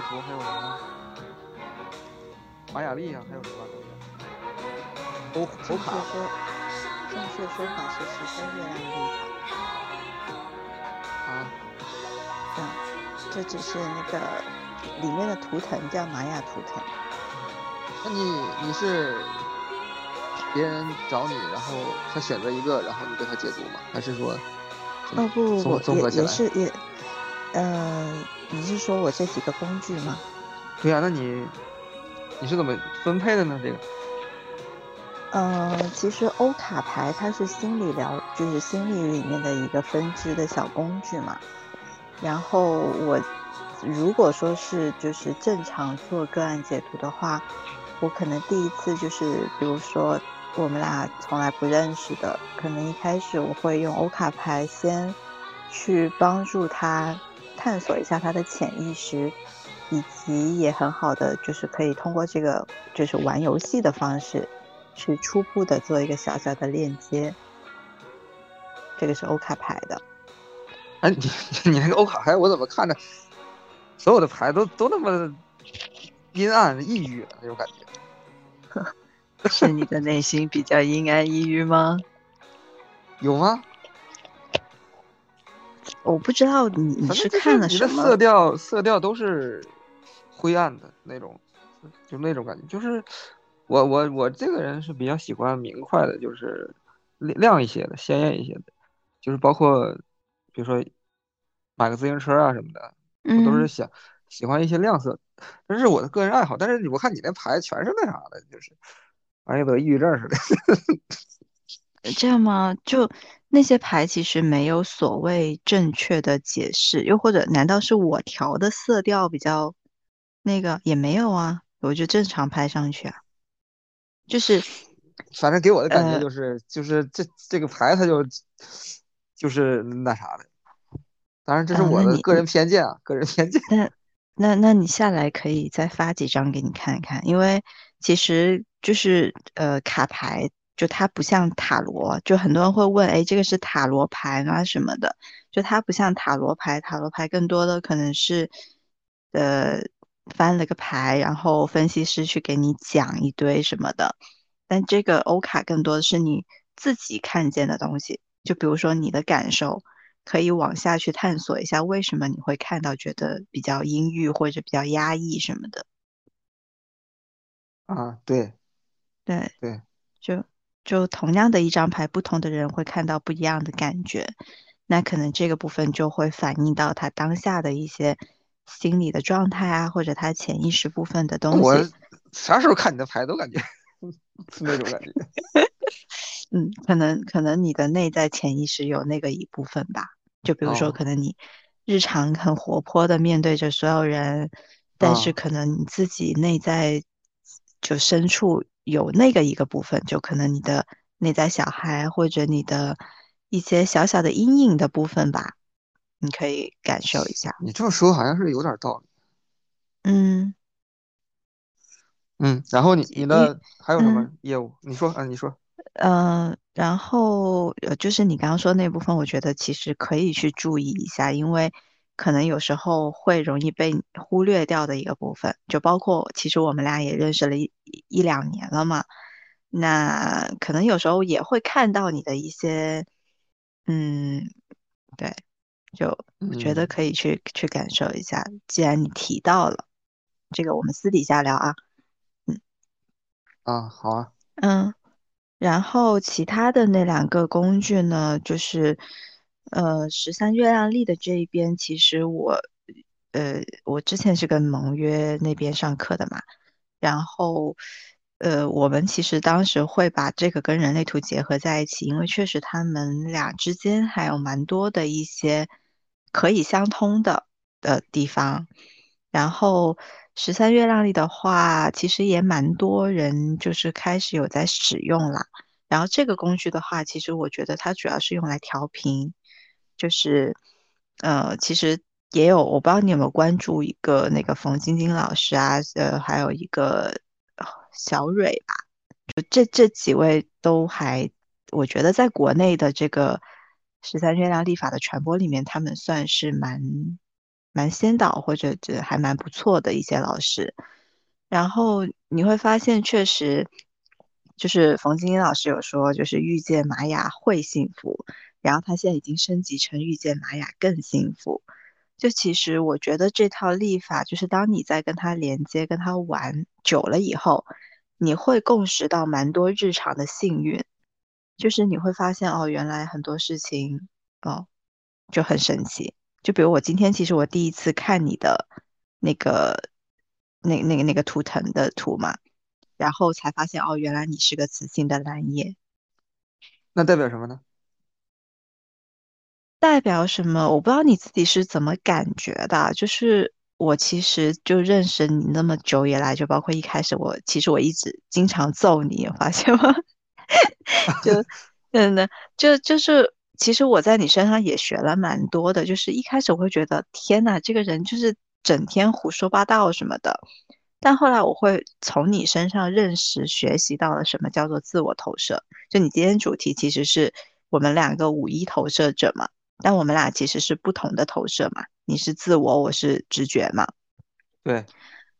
图还有什么玛雅历啊，还有什么欧欧卡说，正确说法是十三月亮历法。啊？嗯，这只是那个里面的图腾叫玛雅图腾。那你你是别人找你，然后他选择一个，然后你给他解读吗？还是说哦不不综不，也也？是也，呃，你是说我这几个工具吗？对呀、那你你是怎么分配的呢？这个嗯，其实欧卡牌它是心理疗，就是心理里面的一个分支的小工具嘛。然后我如果说是就是正常做个案解读的话，我可能第一次就是比如说我们俩从来不认识的，可能一开始我会用欧卡牌先去帮助他探索一下他的潜意识，以及也很好的就是可以通过这个就是玩游戏的方式，去初步的做一个小小的链接。这个是欧卡牌的，哎，你 你那个欧卡牌，我怎么看着所有的牌都都那么阴暗、抑郁的那种感觉？是你的内心比较阴暗抑郁吗？有吗？我不知道你你是看了你的什么色调色调都是灰暗的那种，就那种感觉。就是我我我这个人是比较喜欢明快的，就是亮亮一些的、鲜艳一些的，就是包括比如说买个自行车啊什么的，我都是嗯，想喜欢一些亮色，这是我的个人爱好。但是我看你那牌全是那啥的，就是好像得抑郁症似的。这样吗？就那些牌其实没有所谓正确的解释，又或者难道是我调的色调比较那个也没有啊？我就正常拍上去啊，就是反正给我的感觉呃就是就是这这个牌它就就是那啥的。当然这是呃，我的个人偏见啊，个人偏见。那那那你下来可以再发几张给你看一看，因为其实就是呃卡牌，就它不像塔罗，就很多人会问，哎，这个是塔罗牌吗什么的？就它不像塔罗牌，塔罗牌更多的可能是呃翻了个牌，然后分析师去给你讲一堆什么的，但这个欧卡更多的是你自己看见的东西，就比如说你的感受。可以往下去探索一下，为什么你会看到觉得比较阴郁或者比较压抑什么的。啊，对对，对，就就同样的一张牌，不同的人会看到不一样的感觉。那可能这个部分就会反映到他当下的一些心理的状态啊，或者他潜意识部分的东西我。啥时候看你的牌都感觉是那种感觉。嗯，可能可能你的内在潜意识有那个一部分吧。就比如说，哦可能你日常很活泼的面对着所有人，但是啊，可能你自己内在就深处有那个一个部分，就可能你的内在小孩或者你的一些小小的阴影的部分吧，你可以感受一下。你这么说好像是有点道理。嗯，嗯，然后你你因的还有什么嗯。业务？你说啊，你说。嗯，然后呃，就是你刚刚说那部分，我觉得其实可以去注意一下，因为可能有时候会容易被忽略掉的一个部分，就包括其实我们俩也认识了一一两年了嘛，那可能有时候也会看到你的一些，嗯，对，就我觉得嗯可以去去感受一下，既然你提到了，这个我们私底下聊啊，嗯啊，好啊。嗯。然后其他的那两个工具呢，就是呃十三月亮历的这一边，其实我呃我之前是跟盟约那边上课的嘛，然后呃我们其实当时会把这个跟人类图结合在一起，因为确实他们俩之间还有蛮多的一些可以相通的的地方。然后十三月亮历的话，其实也蛮多人就是开始有在使用啦。然后这个工具的话，其实我觉得它主要是用来调频，就是呃，其实也有，我不知道你有没有关注一个那个冯晶晶老师啊，呃，还有一个小蕊吧，就这这几位都还，我觉得在国内的这个十三月亮历法的传播里面，他们算是蛮蛮先导或者这还蛮不错的一些老师。然后你会发现，确实就是冯晶晶老师有说，就是遇见玛雅会幸福，然后他现在已经升级成遇见玛雅更幸福。就其实我觉得这套历法，就是当你在跟他连接、跟他玩久了以后，你会共识到蛮多日常的幸运，就是你会发现哦，原来很多事情哦就很神奇。就比如我今天其实我第一次看你的那个。那那个那个图腾的图嘛，然后才发现哦，原来你是个雌性的蓝叶。那代表什么呢？代表什么？我不知道你自己是怎么感觉的。就是我其实就认识你那么久以来，就包括一开始我其实我一直经常揍你，发现吗？就嗯的，就就是其实我在你身上也学了蛮多的。就是一开始我会觉得天呐，这个人就是。整天胡说八道什么的，但后来我会从你身上认识、学习到了什么叫做自我投射。就你今天主题其实是我们两个五一投射者嘛，但我们俩其实是不同的投射嘛。你是自我，我是直觉嘛。对。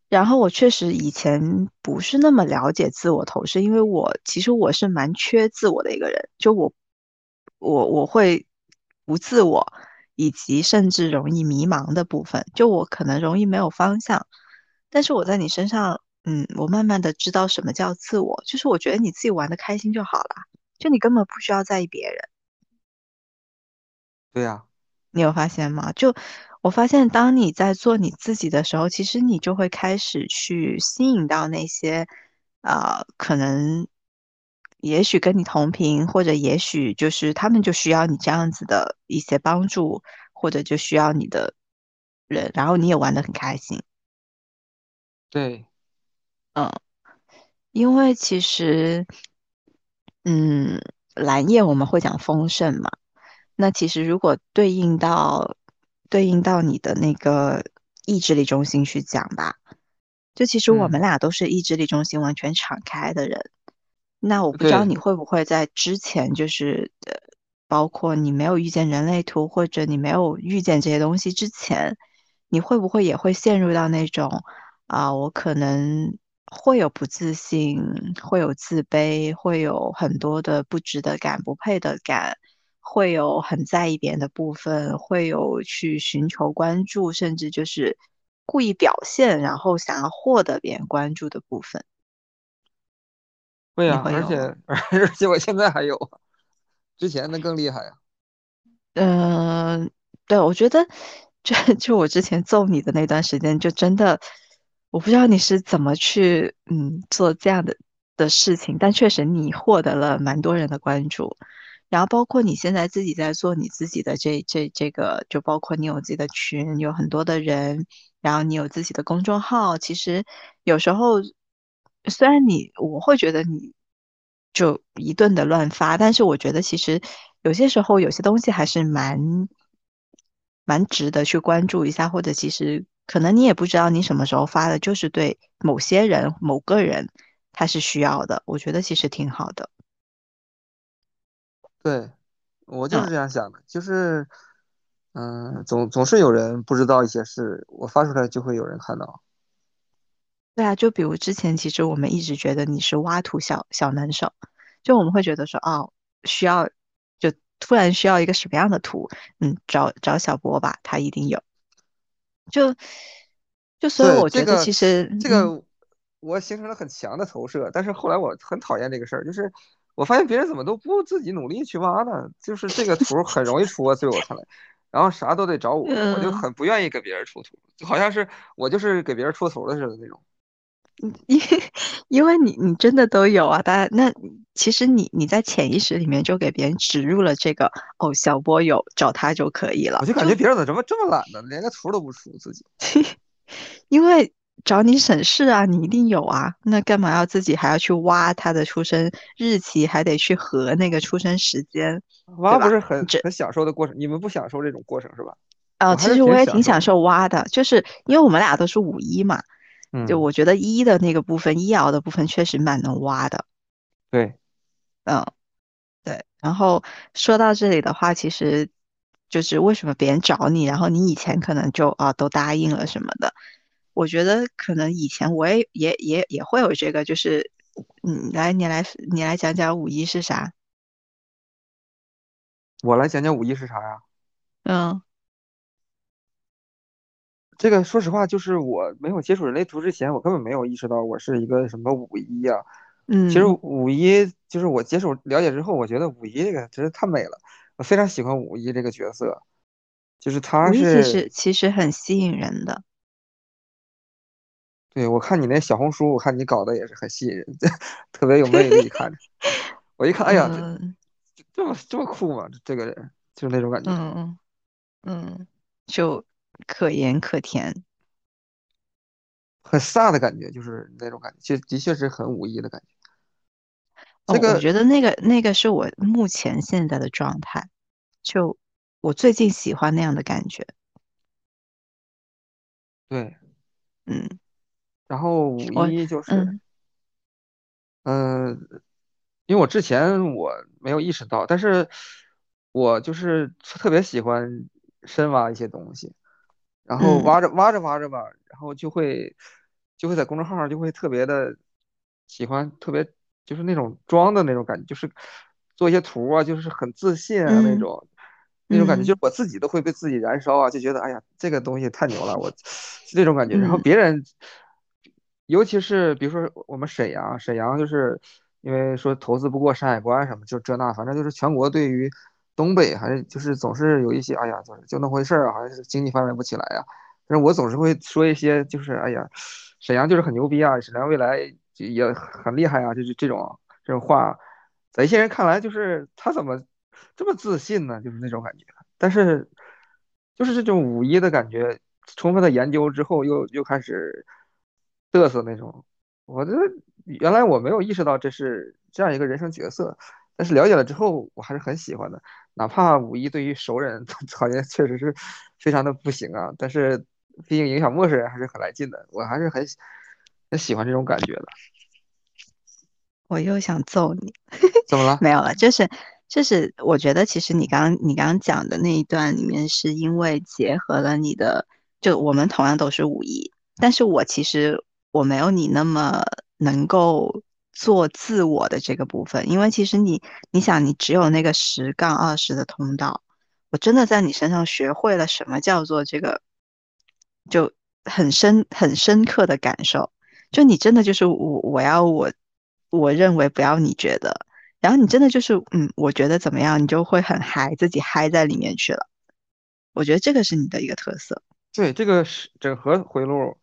然后我确实以前不是那么了解自我投射，因为我其实我是蛮缺自我的一个人，就我我我会不自我。以及甚至容易迷茫的部分，就我可能容易没有方向，但是我在你身上，嗯，我慢慢的知道什么叫自我，就是我觉得你自己玩的开心就好了，就你根本不需要在意别人。对呀，你有发现吗？就我发现，当你在做你自己的时候，其实你就会开始去吸引到那些，呃，可能。也许跟你同频，或者也许就是他们就需要你这样子的一些帮助，或者就需要你的人，然后你也玩的很开心。对，嗯，因为其实，嗯，蓝叶我们会讲丰盛嘛，那其实如果对应到对应到你的那个意志力中心去讲吧，就其实我们俩都是意志力中心完全敞开的人。那我不知道你会不会在之前，就是呃，包括你没有遇见人类图，或者你没有遇见这些东西之前，你会不会也会陷入到那种啊，我可能会有不自信，会有自卑，会有很多的不值得感、不配得感，会有很在意别人的部分，会有去寻求关注，甚至就是故意表现，然后想要获得别人关注的部分。会啊，而且 而且我现在还有，之前的更厉害啊。嗯，对，我觉得就就我之前揍你的那段时间，就真的我不知道你是怎么去嗯做这样的的事情，但确实你获得了蛮多人的关注，然后包括你现在自己在做你自己的这这这个，就包括你有自己的群，有很多的人，然后你有自己的公众号，其实有时候。虽然你我会觉得你就一顿的乱发，但是我觉得其实有些时候有些东西还是蛮蛮值得去关注一下，或者其实可能你也不知道你什么时候发的，就是对某些人某个人他是需要的，我觉得其实挺好的。对，我就是这样想的，就是嗯，总总是有人不知道一些事，我发出来就会有人看到。对啊，就比如之前，其实我们一直觉得你是挖土小小能手，就我们会觉得说，哦，需要就突然需要一个什么样的图，嗯，找找小波吧，他一定有。就就所以我觉得其实这个我形成了很强的投射，但是后来我很讨厌这个事儿，就是我发现别人怎么都不自己努力去挖呢？就是这个图很容易出啊，对我看来，然后啥都得找我，我就很不愿意给别人出图，就好像是我就是给别人出图的似的那种。因因为你你真的都有啊，大家那其实你你在潜意识里面就给别人植入了这个哦，小波有找他就可以了。我就感觉别人怎么这么懒呢？连个图都不出自己。因为找你省事啊，你一定有啊，那干嘛要自己还要去挖他的出生日期，还得去核那个出生时间？挖不是很很享受的过程？你们不享受这种过程是吧？哦，其实我也挺享受挖的，就是 因为我们俩都是五一嘛。就我觉得一的那个部分，医疗的部分确实蛮能挖的。对，嗯，对。然后说到这里的话，其实就是为什么别人找你，然后你以前可能就啊都答应了什么的。我觉得可能以前我也也也也会有这个，就是嗯，来你来你来讲讲五一是啥？我来讲讲五一是啥呀？嗯这个说实话，就是我没有接触人类图之前，我根本没有意识到我是一个什么五一呀。其实嗯，五一就是我接触了解之后，我觉得五一这个真是太美了，我非常喜欢五一这个角色，就是他是，其实很吸引人的。对，我看你那小红书，我看你搞的也是很吸引人，特别有魅力，看着。我一看，哎呀，这嗯这么这么酷吗？这个人就是那种感觉，嗯嗯，就可盐可甜。很飒的感觉，就是那种感觉，就的确是很武艺的感觉。这哦，我觉得那个那个是我目前现在的状态，就我最近喜欢那样的感觉。对，嗯，然后五一就是，嗯嗯、因为我之前我没有意识到，但是我就是特别喜欢深挖一些东西，然后嗯。挖着挖着挖着吧，然后就会就会在公众号上就会特别的喜欢，特别就是那种装的那种感觉，就是做一些图啊，就是很自信啊那嗯种那种感觉，就嗯。是我自己都会被自己燃烧啊，就觉得哎呀这个东西太牛了，我 是这种感觉。然后嗯。别人，尤其是比如说我们沈阳，沈阳就是因为说投资不过山海关什么，就这那，反正就是全国对于东北还是就是总是有一些，哎呀，就是就那回事儿啊，好像是经济发展不起来呀、但是我总是会说一些，就是哎呀，沈阳就是很牛逼啊，沈阳未来也很厉害啊，就是这种这种话，在一些人看来就是他怎么这么自信呢？就是那种感觉。但是就是这种五一的感觉，充分的研究之后又又开始嘚瑟那种。我觉得原来我没有意识到这是这样一个人生角色，但是了解了之后，我还是很喜欢的。哪怕五一对于熟人 好像确实是非常的不行啊，但是毕竟影响陌生人还是很来劲的，我还是很喜很喜欢这种感觉的。我又想揍你。怎么了？没有了，就是就是，我觉得其实你刚刚你刚刚讲的那一段里面，是因为结合了你的，就我们同样都是五一，但是我其实我没有你那么能够做自我的这个部分，因为其实你你想，你只有那个十杠二十的通道，我真的在你身上学会了什么叫做这个，就很深很深刻的感受。就你真的就是我，我要我我认为不要你觉得，然后你真的就是嗯，我觉得怎么样，你就会很嗨，自己嗨在里面去了。我觉得这个是你的一个特色。对，这个是整合回路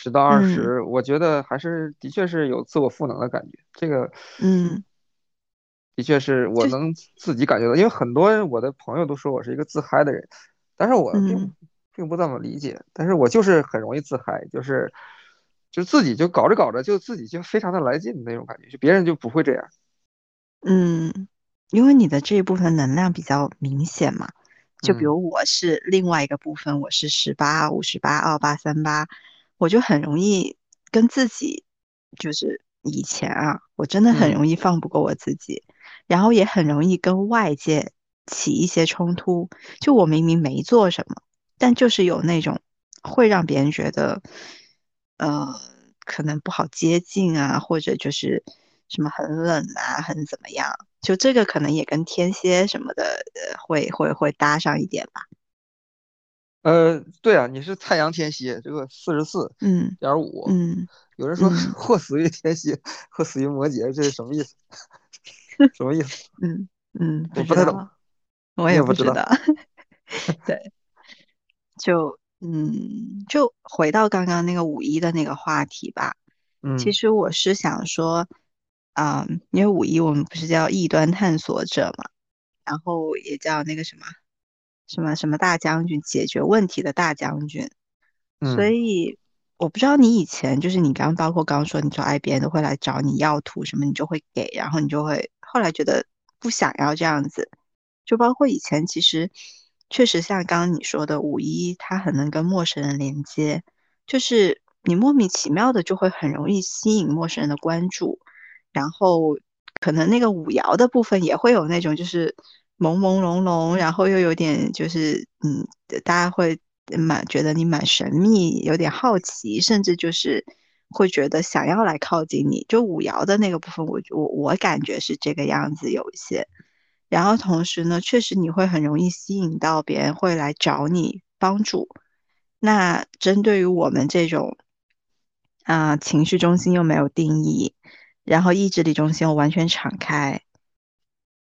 十到二嗯十，我觉得还是的确是有自我赋能的感觉。这个嗯，的确是我能自己感觉到，因为很多我的朋友都说我是一个自嗨的人，但是我并嗯并不这么理解，但是我就是很容易自嗨，就是就自己就搞着搞着就自己就非常的来劲的那种感觉，就别人就不会这样。嗯，因为你的这一部分能量比较明显嘛。就比嗯如我是另外一个部分，我是十八、五十八、二八、三八，我就很容易跟自己，就是以前啊，我真的很嗯。容易放不过我自己，然后也很容易跟外界起一些冲突。就我明明没做什么，但就是有那种会让别人觉得，呃，可能不好接近啊，或者就是什么很冷啊，很怎么样。就这个可能也跟天蝎什么的，呃，会会会搭上一点吧。呃，对啊，你是太阳天蝎，这个四十四嗯点五，嗯有人说嗯或死于天蝎，或死于摩羯，这是什么意思？什么意思？嗯嗯，不我不太懂，知道，我也不知道。对，就嗯，就回到刚刚那个五一的那个话题吧。嗯其嗯实我是想说，啊、因为五一我们不是叫异端探索者嘛，然后也叫那个什么什么什么大将军，解决问题的大将军。所嗯以我不知道你以前就是你刚包括刚刚说你说哎别人都会来找你要图什么，你就会给，然后你就会后来觉得不想要这样子。就包括以前其实确实像刚刚你说的，五一它很能跟陌生人连接，就是你莫名其妙的就会很容易吸引陌生人的关注，然后可能那个五爻的部分也会有那种就是朦朦胧胧，然后又有点就是嗯，大家会蛮觉得你蛮神秘，有点好奇，甚至就是会觉得想要来靠近你。就五爻的那个部分，我我我感觉是这个样子，有一些。然后同时呢，确实你会很容易吸引到别人会来找你帮助。那针对于我们这种啊，情绪中心又没有定义，然后意志力中心又完全敞开。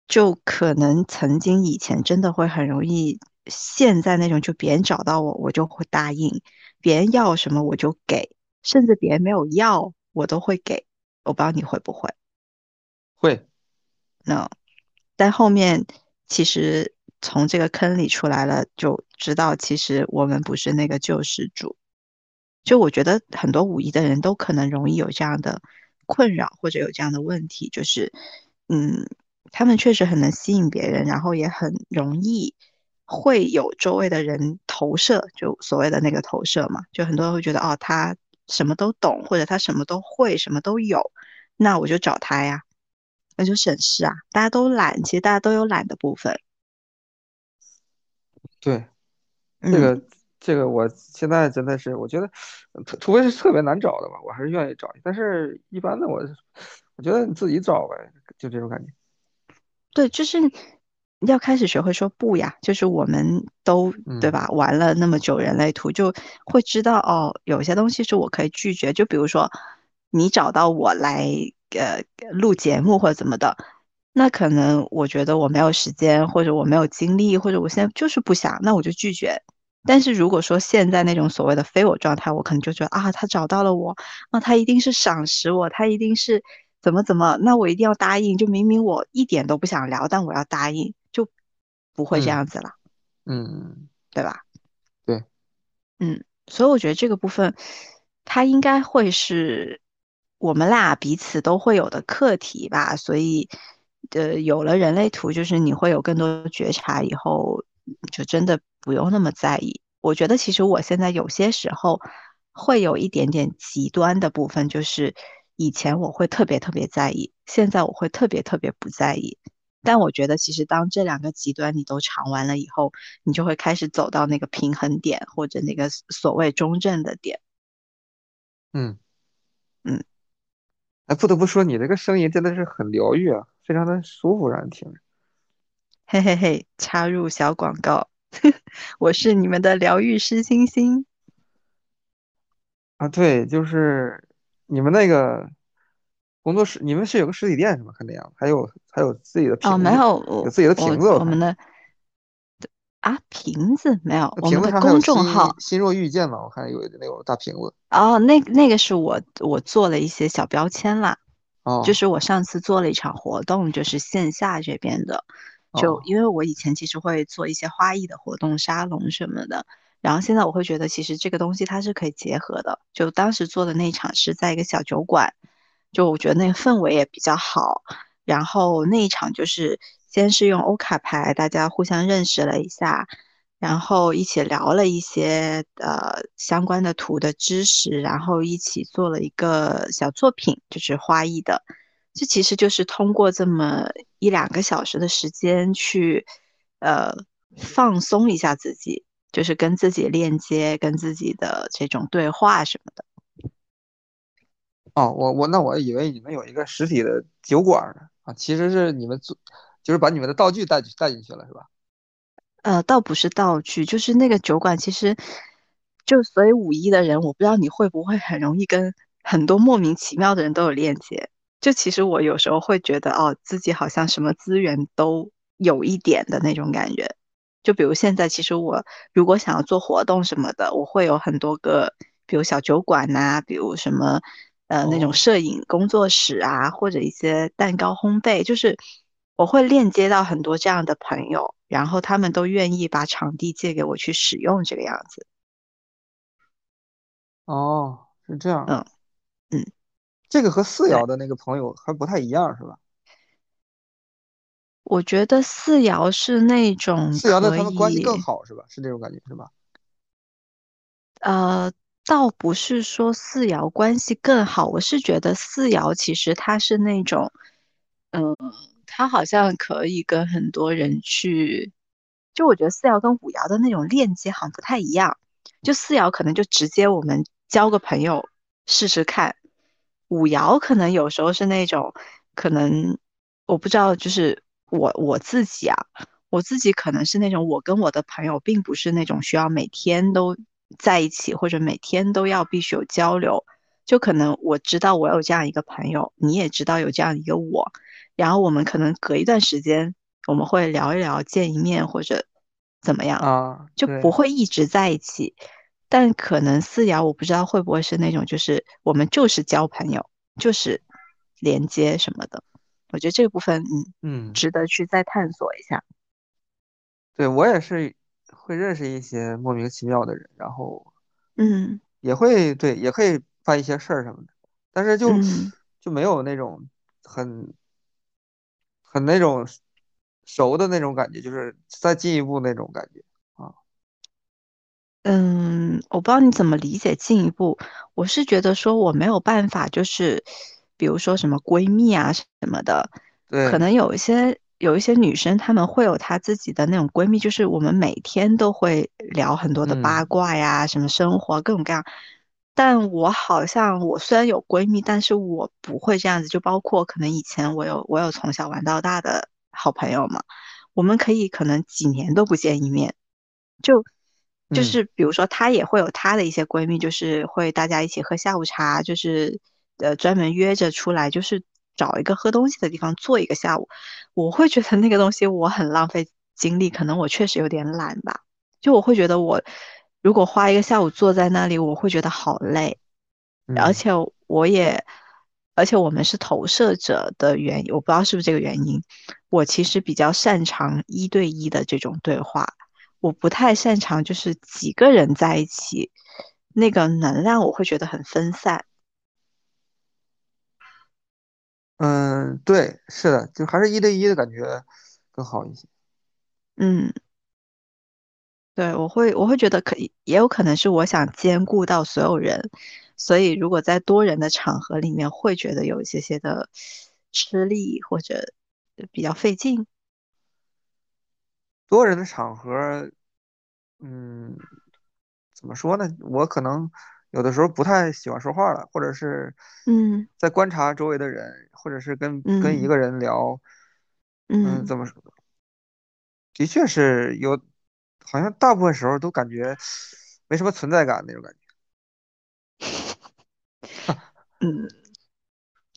就可能曾经以前真的会很容易，现在那种就别人找到我，我就会答应，别人要什么我就给，甚至别人没有要我都会给。我不知道你会不会？会。那但后面其实从这个坑里出来了，就知道其实我们不是那个救世主。就我觉得很多五一的人都可能容易有这样的困扰，或者有这样的问题，就是嗯。他们确实很能吸引别人，然后也很容易会有周围的人投射，就所谓的那个投射嘛，就很多人会觉得哦，他什么都懂，或者他什么都会，什么都有，那我就找他呀，那就省事啊。大家都懒，其实大家都有懒的部分。对，这个这个，我现在真的是，我觉得，除除非是特别难找的吧，我还是愿意找。但是一般的，我我觉得你自己找呗，就这种感觉。对，就是要开始学会说不呀。就是我们都对吧？玩了那么久人类图，就会知道哦，有些东西是我可以拒绝。就比如说，你找到我来呃录节目或者怎么的，那可能我觉得我没有时间，或者我没有精力，或者我现在就是不想，那我就拒绝。但是如果说现在那种所谓的非我状态，我可能就觉得啊，他找到了我，啊他一定是赏识我，他一定是。怎么怎么？那我一定要答应。就明明我一点都不想聊，但我要答应，就不会这样子了。嗯，对吧？对，嗯，所以我觉得这个部分，它应该会是我们俩彼此都会有的课题吧。所以，呃，有了人类图，就是你会有更多觉察，以后就真的不用那么在意。我觉得其实我现在有些时候会有一点点极端的部分，就是。以前我会特别特别在意，现在我会特别特别不在意。但我觉得，其实当这两个极端你都尝完了以后，你就会开始走到那个平衡点，或者那个所谓中正的点。嗯嗯，哎，不得不说，你这个声音真的是很疗愈啊，非常的舒服，让人听着。嘿嘿嘿，插入小广告，我是你们的疗愈师星星。啊，对，就是。你们那个工作室，你们是有个实体店是吗？看那样，还有还有自己的瓶子，没有，有自己的瓶子。我们的啊瓶子没有，我们的公众号心若遇见嘛，我看有那种大瓶子。哦，那那个是我我做了一些小标签啦。哦，就是我上次做了一场活动，就是线下这边的，就因为我以前其实会做一些花艺的活动、沙龙什么的。然后现在我会觉得，其实这个东西它是可以结合的。就当时做的那一场是在一个小酒馆，就我觉得那个氛围也比较好。然后那一场就是先是用欧卡牌，大家互相认识了一下，然后一起聊了一些呃相关的图的知识，然后一起做了一个小作品，就是花艺的。这其实就是通过这么一两个小时的时间去呃放松一下自己。就是跟自己链接，跟自己的这种对话什么的。哦，我我那我以为你们有一个实体的酒馆呢啊，其实是你们做，就是把你们的道具带带进去了是吧？呃，倒不是道具，就是那个酒馆，其实就所以五一的人，我不知道你会不会很容易跟很多莫名其妙的人都有链接。就其实我有时候会觉得，哦，自己好像什么资源都有一点的那种感觉。就比如现在，其实我如果想要做活动什么的，我会有很多个，比如小酒馆呐，比如什么，呃，那种摄影工作室啊，或者一些蛋糕烘焙，就是我会链接到很多这样的朋友，然后他们都愿意把场地借给我去使用，这个样子。哦，是这样。嗯嗯，这个和四爻的那个朋友还不太一样，是吧？我觉得四爻是那种四爻的他们关系更好是吧？是那种感觉是吧？呃，倒不是说四爻关系更好，我是觉得四爻其实它是那种，嗯，他好像可以跟很多人去，就我觉得四爻跟五爻的那种链接好像不太一样。就四爻可能就直接我们交个朋友试试看，五爻可能有时候是那种可能我不知道，就是我我自己啊，我自己可能是那种我跟我的朋友并不是那种需要每天都在一起或者每天都要必须有交流，就可能我知道我有这样一个朋友，你也知道有这样一个我。然后我们可能隔一段时间，我们会聊一聊，见一面或者怎么样啊，就不会一直在一起。但可能四爻，我不知道会不会是那种，就是我们就是交朋友，就是连接什么的。我觉得这个部分，嗯，嗯，值得去再探索一下。对我也是会认识一些莫名其妙的人，然后嗯也会对也可以办一些事儿什么的，但是就嗯就没有那种很很那种熟的那种感觉，就是再进一步那种感觉啊。嗯，我不知道你怎么理解进一步。我是觉得说我没有办法，就是比如说什么闺蜜啊什么的，可，能有一些有一些女生她们会有她自己的那种闺蜜，就是我们每天都会聊很多的八嗯卦呀，什么生活各种各样。但我好像我虽然有闺蜜，但是我不会这样子。就包括可能以前我有我有从小玩到大的好朋友嘛，我们可以可能几年都不见一面。就就嗯是比如说，她也会有她的一些闺蜜，就是会大家一起喝下午茶，就是呃专门约着出来，就是找一个喝东西的地方坐一个下午。我会觉得那个东西我很浪费精力，可能我确实有点懒吧。就我会觉得我如果花一个下午坐在那里，我会觉得好累，而嗯且我也，而且我们是投射者的原因，我不知道是不是这个原因。我其实比较擅长一对一的这种对话，我不太擅长就是几个人在一起，那个能量我会觉得很分散。嗯，对，是的，就还是一对一的感觉更好一些。嗯。对，我会我会觉得可以，也有可能是我想兼顾到所有人，所以如果在多人的场合里面，会觉得有一些些的吃力或者比较费劲。多人的场合，嗯，怎么说呢？我可能有的时候不太喜欢说话了，或者是嗯在观察周围的人，或者是跟跟一嗯个人聊，嗯，嗯，怎么说？的确是有，好像大部分时候都感觉没什么存在感那种感觉。嗯，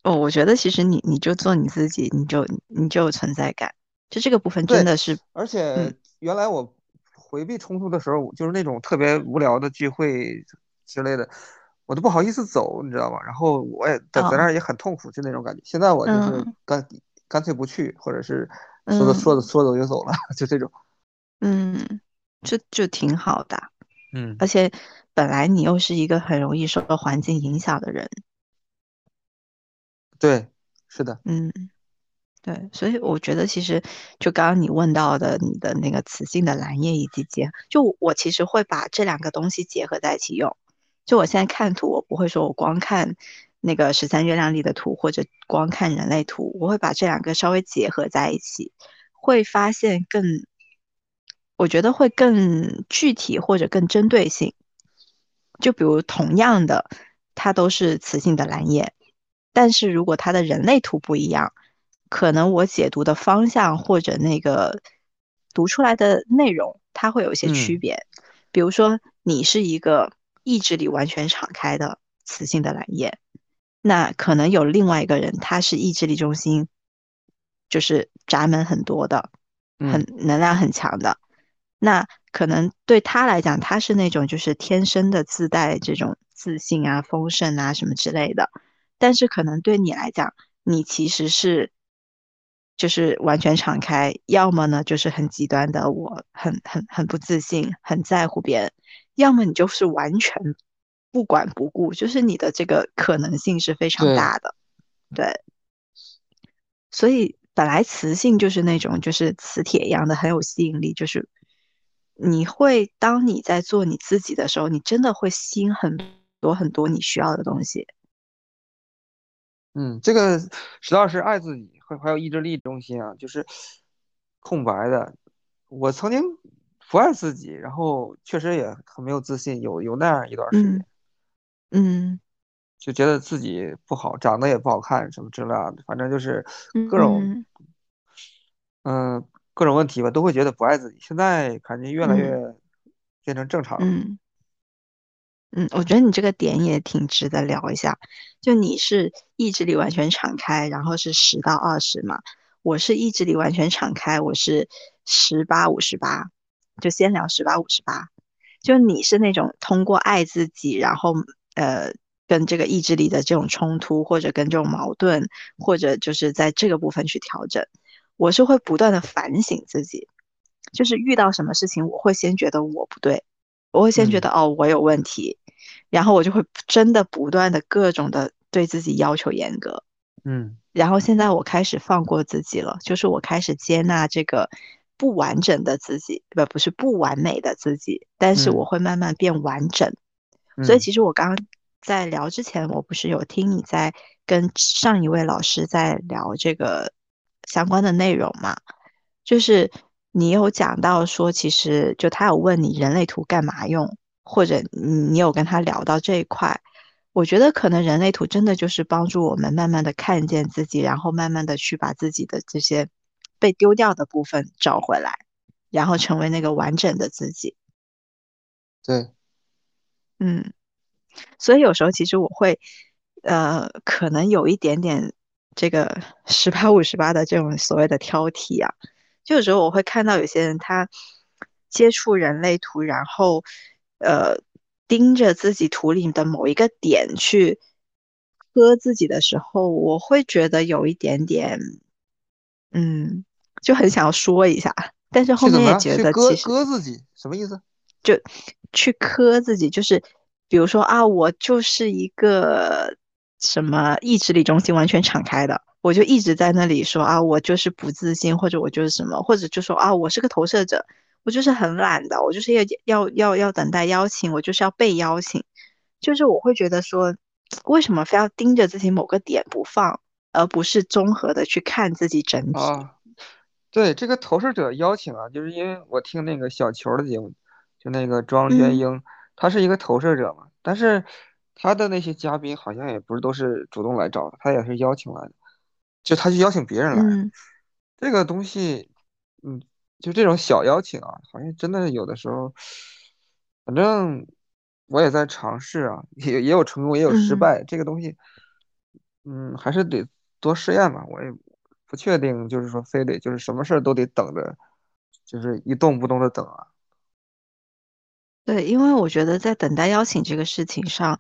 哦，我觉得其实你你就做你自己，你就你就有存在感，就这个部分真，的是，而嗯，且原来我回避冲突的时候，就是那种特别无聊的聚会之类的，我都不好意思走，你知道吗？然后我也在在那哦，儿也很痛苦，就那种感觉。现在我就是嗯干干脆不去，或者是说着说的嗯说走就走了，就这种。嗯，就就挺好的，嗯，而且本来你又是一个很容易受到环境影响的人，对，是的，嗯。对，所以我觉得其实就刚刚你问到的你的那个雌性的蓝叶以及结，就我其实会把这两个东西结合在一起用。就我现在看图，我不会说我光看那个十三月亮里的图，或者光看人类图，我会把这两个稍微结合在一起，会发现更，我觉得会更具体或者更针对性。就比如同样的，它都是雌性的蓝叶，但是如果它的人类图不一样，可能我解读的方向或者那个读出来的内容，它会有一些区嗯别。比如说，你是一个意志力完全敞开的雌性的蓝叶，那可能有另外一个人，他是意志力中心就是闸门很多的，很嗯能量很强的。那可能对他来讲，他是那种就是天生的自带这种自信啊、丰盛啊什么之类的。但是可能对你来讲，你其实是就是完全敞开，要么呢就是很极端的，我很很很不自信，很在乎别人；要么你就是完全不管不顾，就是你的这个可能性是非常，大的。对，所以本来磁性就是那种就是磁铁一样的很有吸引力，就是你会当你在做你自己的时候，你真的会吸引很多很多你需要的东西。嗯，这个石老师爱自己，还还有意志力中心啊，就是空白的。我曾经不爱自己，然后确实也很没有自信，有有那样一段时嗯间，嗯就觉得自己不好，长得也不好看，什么之类的，反正就是各种嗯嗯各种问题吧，都会觉得不爱自己。现在感觉越来嗯越变成正常了。嗯。嗯，我觉得你这个点也挺值得聊一下。就你是意志力完全敞开，然后是十到二十嘛，我是意志力完全敞开，我是十八五十八，就先聊十八五十八。就你是那种通过爱自己，然后呃跟这个意志力的这种冲突，或者跟这种矛盾，或者就是在这个部分去调整。我是会不断的反省自己，就是遇到什么事情，我会先觉得我不对。我会先觉嗯得哦，我有问题，然后我就会真的不断的各种的对自己要求严格，嗯然后现在我开始放过自己了，就是我开始接纳这个不完整的自己，不不是不完美的自己，但是我嗯会慢慢变完整。所以嗯其实我刚刚在聊之前，我不是有听你在跟上一位老师在聊这个相关的内容嘛？就是你有讲到说，其实就他有问你人类图干嘛用，或者你有跟他聊到这一块。我觉得可能人类图真的就是帮助我们慢慢的看见自己，然后慢慢的去把自己的这些被丢掉的部分找回来，然后成为那个完整的自己。对，嗯。所以有时候其实我会，呃，可能有一点点这个十八五十八的这种所谓的挑剔啊，就有时候我会看到有些人他接触人类图，然后呃盯着自己图里的某一个点去割自己的时候，我会觉得有一点点，嗯，就很想要说一下，但是后面？也觉得其实。割自己，什么意思？就去磕自己，就是比如说啊，我就是一个什么意志力中心完全敞开的，我就一直在那里说啊，我就是不自信，或者我就是什么，或者就说啊，我是个投射者，我就是很懒的，我就是要要要要等待邀请，我就是要被邀请，就是我会觉得说，为什么非要盯着自己某个点不放，而不是综合的去看自己整体？啊，对，这个投射者邀请啊，就是因为我听那个小球儿的节目，就那个庄娟嗯英，他是一个投射者嘛，但是他的那些嘉宾好像也不是都是主动来找的，他也是邀请来的，就他去邀请别人来。嗯这个东西，嗯，就这种小邀请啊，好像真的有的时候，反正我也在尝试啊，也也有成功，也有失嗯。败，这个东西，嗯，还是得多试验吧。我也不确定，就是说非得就是什么事儿都得等着，就是一动不动的等啊。对，因为我觉得在等待邀请这个事情上，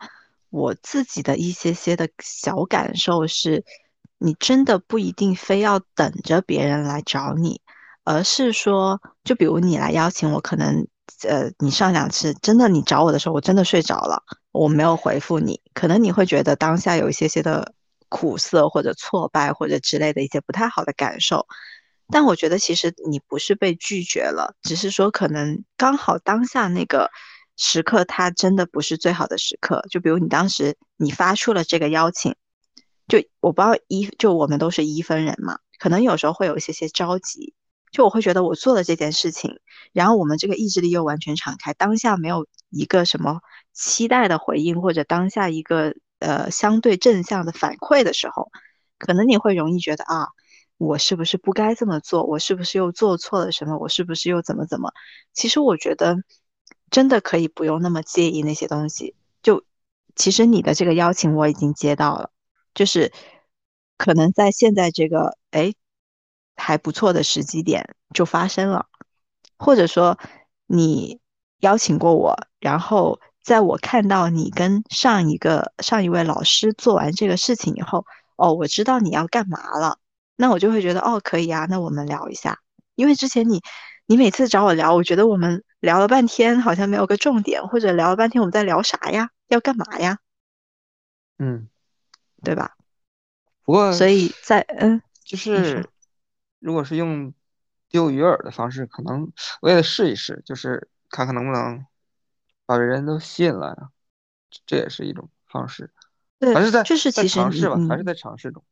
我自己的一些些的小感受是，你真的不一定非要等着别人来找你，而是说，就比如你来邀请我，可能呃，你上两次真的你找我的时候，我真的睡着了，我没有回复你，可能你会觉得当下有一些些的苦涩或者挫败或者之类的一些不太好的感受。但我觉得其实你不是被拒绝了，只是说可能刚好当下那个时刻，它真的不是最好的时刻。就比如你当时你发出了这个邀请，就我不知道一，就我们都是一分人嘛，可能有时候会有一些些着急。就我会觉得我做了这件事情，然后我们这个意志力又完全敞开，当下没有一个什么期待的回应，或者当下一个呃相对正向的反馈的时候，可能你会容易觉得啊。我是不是不该这么做？我是不是又做错了什么？我是不是又怎么怎么？其实我觉得真的可以不用那么介意那些东西。就其实你的这个邀请我已经接到了，就是可能在现在这个哎还不错的时机点就发生了，或者说你邀请过我，然后在我看到你跟上一个上一位老师做完这个事情以后，哦，我知道你要干嘛了。那我就会觉得哦，可以啊，那我们聊一下。因为之前你你每次找我聊，我觉得我们聊了半天，好像没有个重点，或者聊了半天我们在聊啥呀？要干嘛呀？嗯，对吧？不过所以在嗯，就是如果是用丢鱼饵的方式，可能我也得试一试，就是看看能不能把人都吸引来啊，这也是一种方式。对，还是在就是其实你，尝试吧，还是嗯，在尝试中。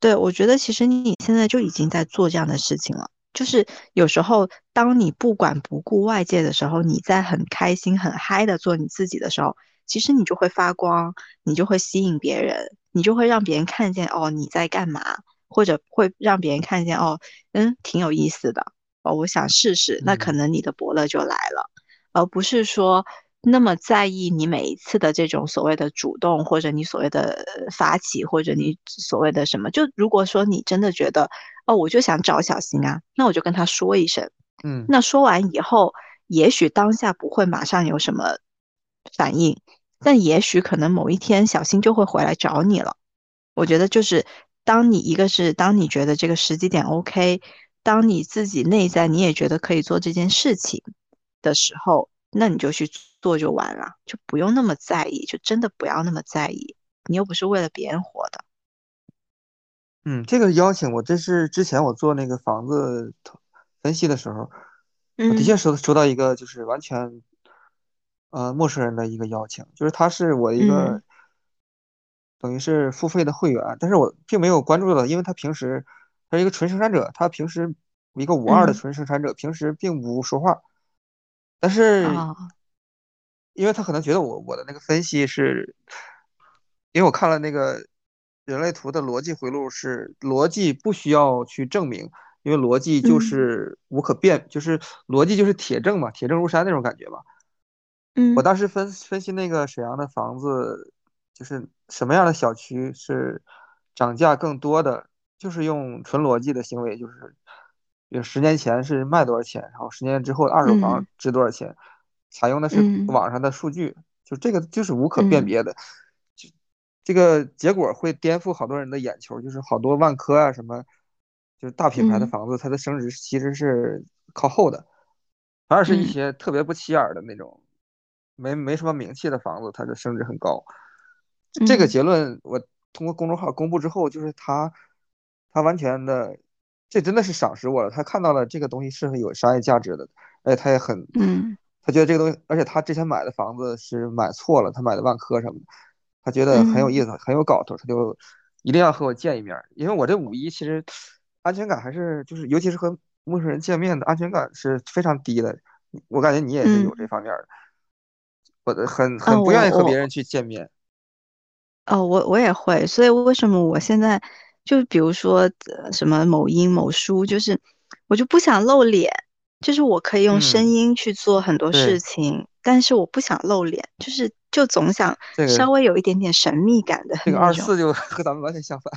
对，我觉得其实你现在就已经在做这样的事情了。就是有时候，当你不管不顾外界的时候，你在很开心、很嗨的做你自己的时候，其实你就会发光，你就会吸引别人，你就会让别人看见哦你在干嘛，或者会让别人看见哦，嗯，挺有意思的，哦，我想试试，那可嗯能你的伯乐就来了。而不是说那么在意你每一次的这种所谓的主动，或者你所谓的呃发起，或者你所谓的什么。就如果说你真的觉得，哦，我就想找小新啊，那我就跟他说一声。嗯那说完以后，也许当下不会马上有什么反应，但也许可能某一天小新就会回来找你了。我觉得就是当你一个是当你觉得这个时机点 OK，当你自己内在你也觉得可以做这件事情的时候，那你就去做就完了，就不用那么在意，就真的不要那么在意。你又不是为了别人活的。嗯，这个邀请我这是之前我做那个房子分析的时候，我的嗯确收收到一个就是完全呃陌生人的一个邀请，就是他是我的一嗯个等于是付费的会员，但是我并没有关注到，因为他平时他是一个纯生产者，他平时一个五二的嗯纯生产者，平时并不说话，但是啊。因为他可能觉得我我的那个分析是，因为我看了那个人类图的逻辑回路是逻辑不需要去证明，因为逻辑就嗯。是无可辩，就是逻辑就是铁证嘛，铁证如山那种感觉吧。我嗯当时分分析那个沈阳的房子，就是什么样的小区是涨价更多的，就是用纯逻辑的行为，就是有十年前是卖多少钱，然后十年之后二手房嗯。值多少钱，采用的是嗯。网上的数据，就这个就是无可辨嗯。别的，就这个结果会颠覆好多人的眼球，就是好多万科啊什么，就是大品牌的嗯。房子，它的升值其实是靠后的。反而是一嗯。些特别不起眼儿的那种，没没什么名气的房子，它的升值很高。这个嗯。结论我通过公众号公布之后，就是他他完全的，这真的是赏识我了。他看到了这个东西是有商业价值的，而且他也很，嗯他觉得这个东西，而且他之前买的房子是买错了，他买的万科什么的，他觉得很有嗯意思，很有搞头，他就一定要和我见一面儿。因为我这五一其实安全感还是就是，尤其是和陌生人见面的安全感是非常低的。我感觉你也是有这嗯方面儿的，我的很啊，很不愿意和别人去见面。哦，我我也会，所以为什么我现在就比如说呃什么某音某书，就是我就不想露脸，就是我可以用声嗯，音去做很多事对，情，但是我不想露脸，就是就总想这个稍微有一点点神秘感的这个。二四就 和咱们完全相反，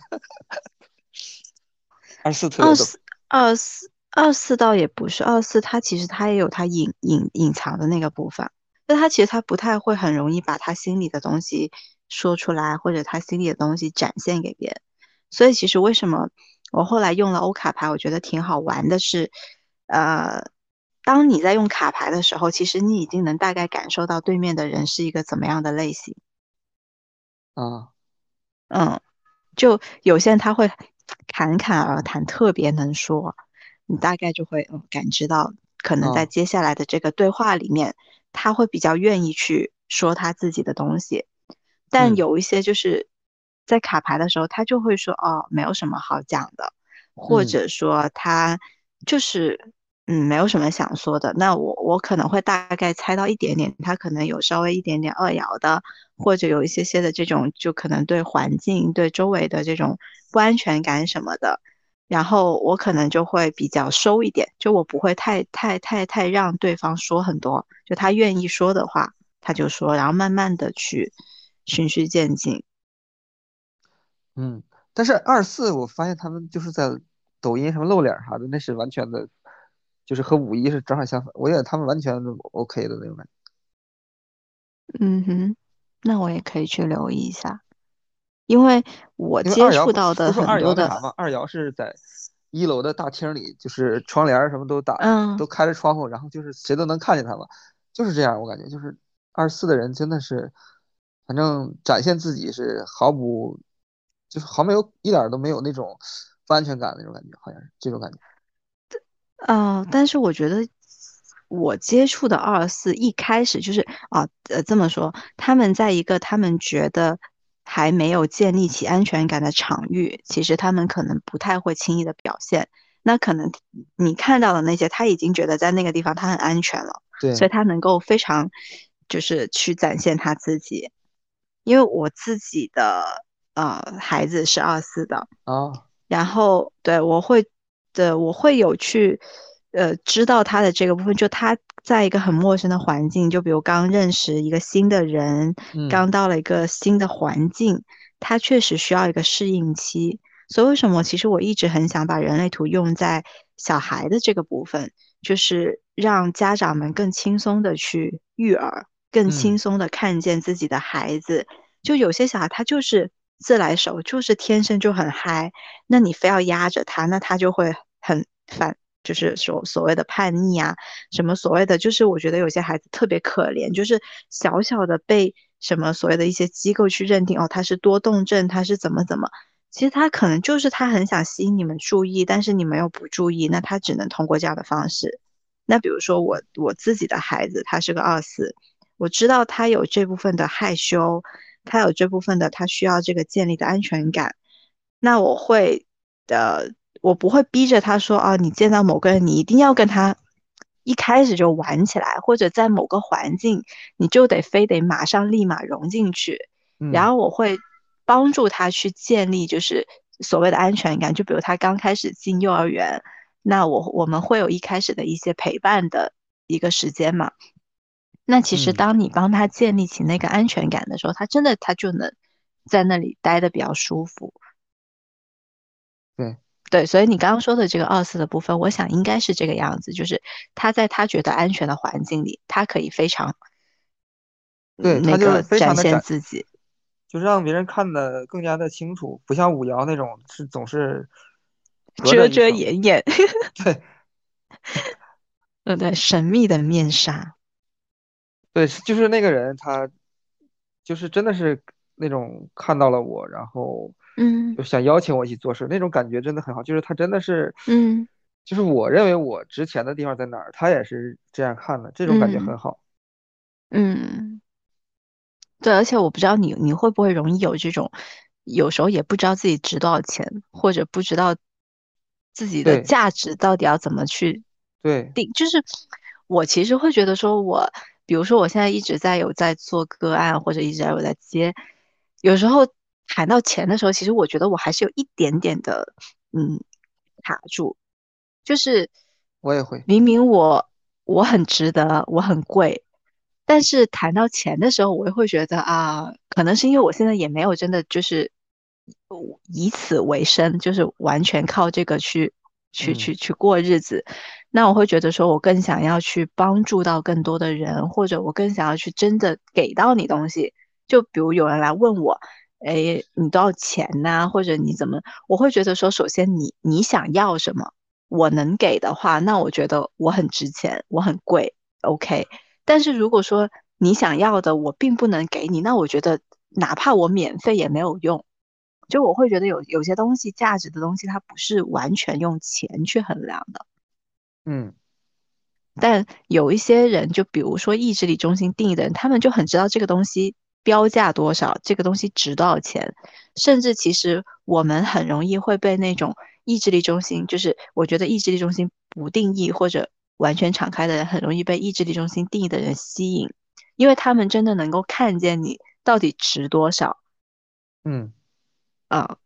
二四特别逗。二四二四二四倒也不是，二四它其实它也有它隐隐隐藏的那个部分，但他其实他不太会很容易把他心里的东西说出来，或者他心里的东西展现给别人。所以其实为什么我后来用了欧卡牌，我觉得挺好玩的是，呃，当你在用卡牌的时候，其实你已经能大概感受到对面的人是一个怎么样的类型。啊，嗯，就有些人他会侃侃而谈，特别能说，你大概就会嗯感知到，可能在啊，接下来的这个对话里面，他会比较愿意去说他自己的东西。但嗯有一些就是在卡牌的时候，他就会说哦，没有什么好讲的，或嗯者说他就是嗯没有什么想说的。那我我可能会大概猜到一点点，他可能有稍微一点点二爻的。或者有一些些的这种，就可能对环境、对周围的这种不安全感什么的，然后我可能就会比较收一点，就我不会太太太太让对方说很多，就他愿意说的话他就说，然后慢慢的去循序渐进。嗯。但是二四我发现他们就是在抖音什么露脸啥的，那是完全的，就是和五一是正好相反。我觉得他们完全 OK 的那种感觉。嗯哼，那我也可以去留意一下，因为我因为二爻接触到的不是说二很多的，爻那啥吗，二爻是在一楼的大厅里，就是窗帘儿什么都打，嗯都开着窗户，然后就是谁都能看见他嘛，就是这样。我感觉就是二十四的人真的是，反正展现自己是毫不，就是毫没有一点儿都没有那种不安全感的那种感觉，好像是这种感觉。呃，但是我觉得我接触的二四一开始就是啊，呃，这么说，他们在一个他们觉得还没有建立起安全感的场域，其实他们可能不太会轻易的表现。那可能你看到的那些，他已经觉得在那个地方他很安全了，对，所以他能够非常就是去展现他自己。因为我自己的呃孩子是二四的哦，然后对我会的我会有去呃知道他的这个部分，就他在一个很陌生的环境，就比如刚认识一个新的人，刚到了一个新的环境，他确实需要一个适应期。所以为什么其实我一直很想把人类图用在小孩的这个部分，就是让家长们更轻松的去育儿。更轻松的看见自己的孩子，就有些小孩他就是自来熟，就是天生就很嗨，那你非要压着他，那他就会很反，就是所所谓的叛逆啊，什么所谓的，就是我觉得有些孩子特别可怜，就是小小的被什么所谓的一些机构去认定哦，他是多动症，他是怎么怎么，其实他可能就是他很想吸引你们注意，但是你们又不注意，那他只能通过这样的方式。那比如说我我自己的孩子，他是个二四。我知道他有这部分的害羞，他有这部分的他需要这个建立的安全感。那我会的，我不会逼着他说啊，你见到某个人，你一定要跟他一开始就玩起来，或者在某个环境，你就得非得马上立马融进去。然后我会帮助他去建立就是所谓的安全感。就比如他刚开始进幼儿园，那我我们会有一开始的一些陪伴的一个时间嘛。那其实，当你帮他建立起那个安全感的时候，他真的他就能在那里待的比较舒服。对对，所以你刚刚说的这个二次的部分，我想应该是这个样子，就是他在他觉得安全的环境里，他可以非常对那个展现自己，就是让别人看的更加的清楚，不像五爻那种是总是遮遮掩掩。对，嗯，对，神秘的面纱。对，就是那个人，他就是真的是那种看到了我，然后嗯，就想邀请我一起做事，那种感觉真的很好。就是他真的是，嗯，就是我认为我值钱的地方在哪儿，他也是这样看的，这种感觉很好。嗯，对，而且我不知道你你会不会容易有这种，有时候也不知道自己值多少钱，或者不知道自己的价值到底要怎么去对定。就是我其实会觉得说，我。比如说，我现在一直在有在做个案，或者一直在有在接，有时候谈到钱的时候，其实我觉得我还是有一点点的，嗯，卡住。就是我也会，明明我我很值得，我很贵，但是谈到钱的时候，我又会觉得啊，可能是因为我现在也没有真的就是以此为生，就是完全靠这个去去去去过日子。那我会觉得说，我更想要去帮助到更多的人，或者我更想要去真的给到你东西。就比如有人来问我，哎，你多少钱呢？或者你怎么？我会觉得说，首先你你想要什么，我能给的话，那我觉得我很值钱，我很贵，OK。但是如果说你想要的我并不能给你，那我觉得哪怕我免费也没有用。就我会觉得有有些东西价值的东西，它不是完全用钱去衡量的。嗯，但有一些人，就比如说意志力中心定义的人，他们就很知道这个东西标价多少，这个东西值多少钱。甚至其实我们很容易会被那种意志力中心，就是我觉得意志力中心不定义或者完全敞开的人，很容易被意志力中心定义的人吸引，因为他们真的能够看见你到底值多少。嗯，啊，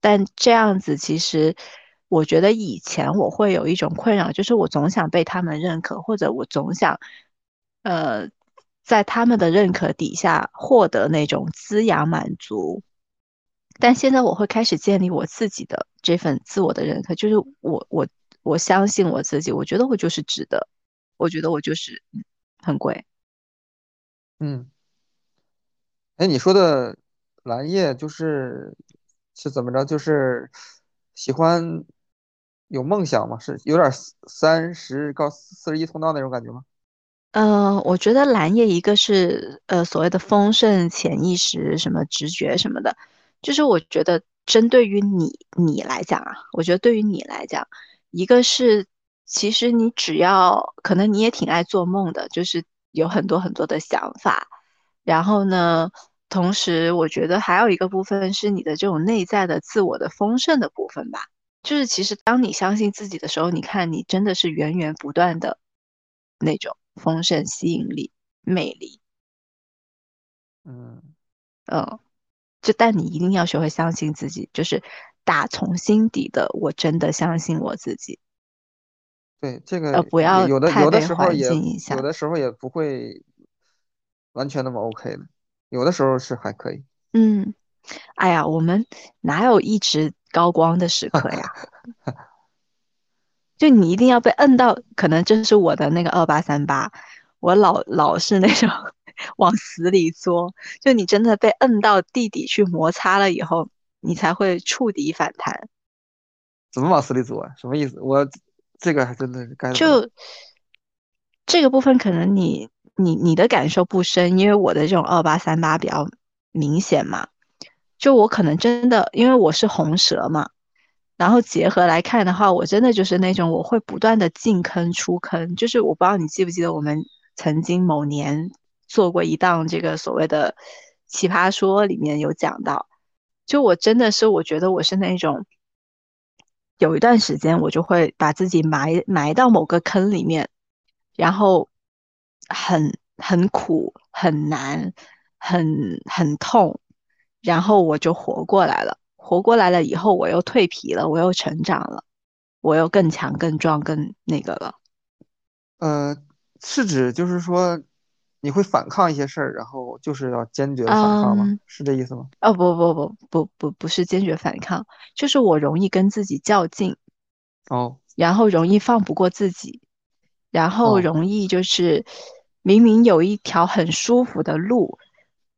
但这样子其实。我觉得以前我会有一种困扰，就是我总想被他们认可，或者我总想，呃，在他们的认可底下获得那种滋养满足。但现在我会开始建立我自己的这份自我的认可，就是我我我相信我自己，我觉得我就是值得，我觉得我就是很贵。嗯，哎，你说的蓝叶就是是怎么着？就是喜欢。有梦想吗？是有点三十到四十一通道那种感觉吗？呃，我觉得蓝叶一个是呃所谓的丰盛潜意识，什么直觉什么的，就是我觉得针对于你你来讲啊，我觉得对于你来讲，一个是其实你只要，可能你也挺爱做梦的，就是有很多很多的想法。然后呢，同时我觉得还有一个部分是你的这种内在的自我的丰盛的部分吧。就是其实当你相信自己的时候，你看你真的是源源不断的那种丰盛、吸引力、魅力。嗯嗯，就但你一定要学会相信自己，就是打从心底的，我真的相信我自己。对，这个呃，不要有的太有的时候也。有的时候也不会完全那么 OK 的，有的时候是还可以。嗯，哎呀，我们哪有一直高光的时刻呀？就你一定要被摁到，可能这是我的那个二八三八，我老老是那种 往死里作。就你真的被摁到地底去摩擦了以后，你才会触底反弹。怎么往死里作啊？什么意思？我这个还真的是该就这个部分，可能你你你的感受不深，因为我的这种二八三八比较明显嘛。就我可能真的，因为我是红蛇嘛，然后结合来看的话，我真的就是那种我会不断的进坑出坑。就是我不知道你记不记得我们曾经某年做过一档这个所谓的奇葩说，里面有讲到，就我真的是我觉得我是那种。有一段时间，我就会把自己埋埋到某个坑里面，然后很很苦、很难、很很痛，然后我就活过来了。活过来了以后，我又蜕皮了，我又成长了，我又更强、更壮、更那个了。呃，是指就是说你会反抗一些事儿，然后就是要坚决反抗吗？嗯，是这意思吗？哦不不不不不不是坚决反抗，就是我容易跟自己较劲，哦然后容易放不过自己，然后哦，容易就是明明有一条很舒服的路，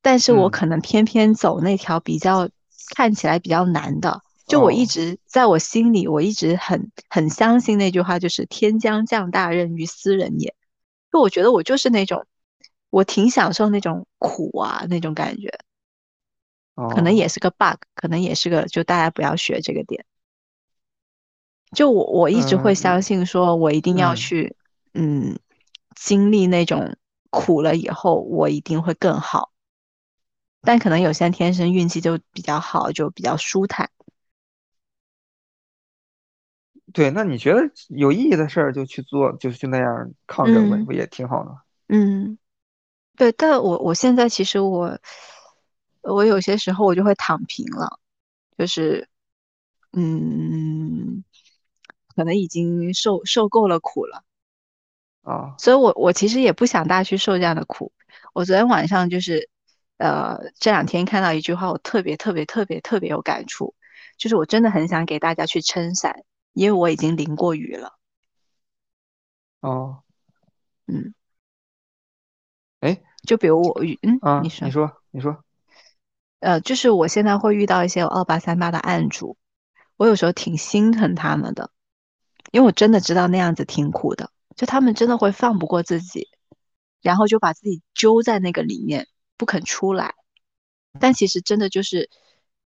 但是我嗯可能偏偏走那条比较看起来比较难的。就我一哦直在我心里，我一直很很相信那句话，就是“天将降大任于斯人也”。就我觉得我就是那种，我挺享受那种苦啊那种感觉，可能哦，也是个 bug，可能也是个就大家不要学这个点。就我我一直会相嗯信，说我一定要嗯，去，嗯，经历那种苦了以后，我一定会更好。但可能有些人天生运气就比较好，就比较舒坦。对，那你觉得有意义的事儿就去做，就去那样抗争呗，嗯不也挺好的？嗯，对。但我我现在其实我我有些时候我就会躺平了，就是嗯，可能已经受受够了苦了。啊所以我我其实也不想大家去受这样的苦。我昨天晚上就是，呃，这两天看到一句话，我特别特别特别特别有感触，就是我真的很想给大家去撑伞，因为我已经淋过雨了。哦，嗯，哎就比如我遇，嗯，你啊，你说，说你说，呃，就是我现在会遇到一些有二八三八的案主，我有时候挺心疼他们的，因为我真的知道那样子挺苦的，就他们真的会放不过自己，然后就把自己揪在那个里面不肯出来。但其实真的就是，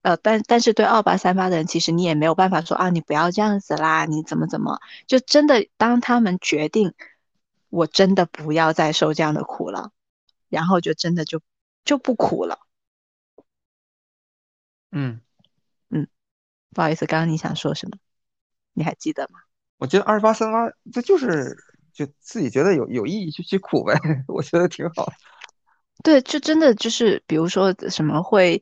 呃，但但是对二八三八的人，其实你也没有办法说啊，你不要这样子啦，你怎么怎么，就真的当他们决定，我真的不要再受这样的苦了，然后就真的就就不苦了。嗯，嗯，不好意思，刚刚你想说什么？你还记得吗？我觉得二八三八这就是就自己觉得有有意义就去苦呗，我觉得挺好。对，就真的就是，比如说什么会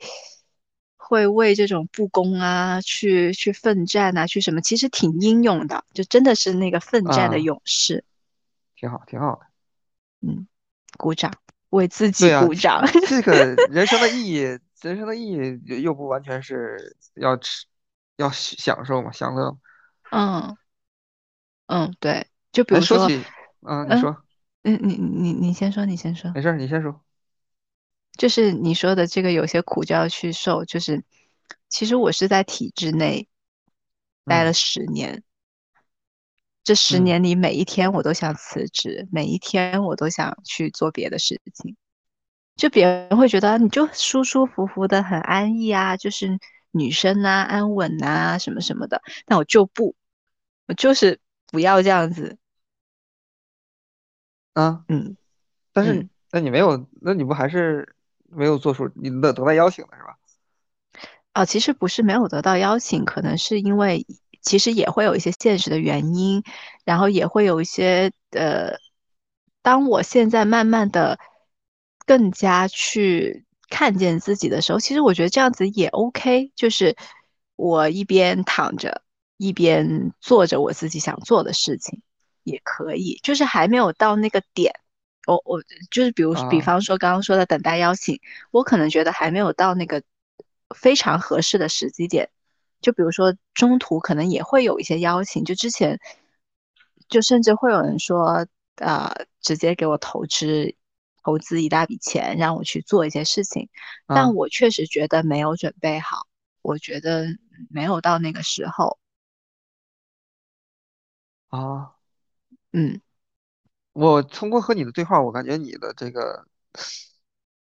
会为这种不公啊，去去奋战啊，去什么，其实挺英勇的，就真的是那个奋战的啊，勇士。挺好挺好的。嗯，鼓掌，为自己，鼓掌。这个 人生的意义，人生的意义又又不完全是要吃要享受嘛，享乐。嗯嗯，对，就比哎，如说，说起，啊，你嗯说，嗯，你你你先说，你先说，没事儿，你先说。就是你说的这个有些苦就要去受，就是其实我是在体制内待了嗯十年。这十嗯年里，每一天我都想辞职，每一天我都想去做别的事情。就别人会觉得你就舒舒服服的很安逸啊，就是女生啊，安稳啊，什么什么的。但我就不，我就是不要这样子。啊，嗯但是嗯。那你没有，那你不还是没有做出你的得到邀请了是吧？啊，其实不是没有得到邀请，可能是因为其实也会有一些现实的原因，然后也会有一些呃，当我现在慢慢的更加去看见自己的时候，其实我觉得这样子也 OK，就是我一边躺着，一边做着我自己想做的事情，也可以，就是还没有到那个点。我我就是比如比啊方说刚刚说的等待邀请，我可能觉得还没有到那个非常合适的时机点。就比如说中途可能也会有一些邀请，就之前就甚至会有人说，呃，直接给我投资投资一大笔钱，让我去做一些事情，但啊我确实觉得没有准备好，我觉得没有到那个时候，啊！嗯我通过和你的对话，我感觉你的这个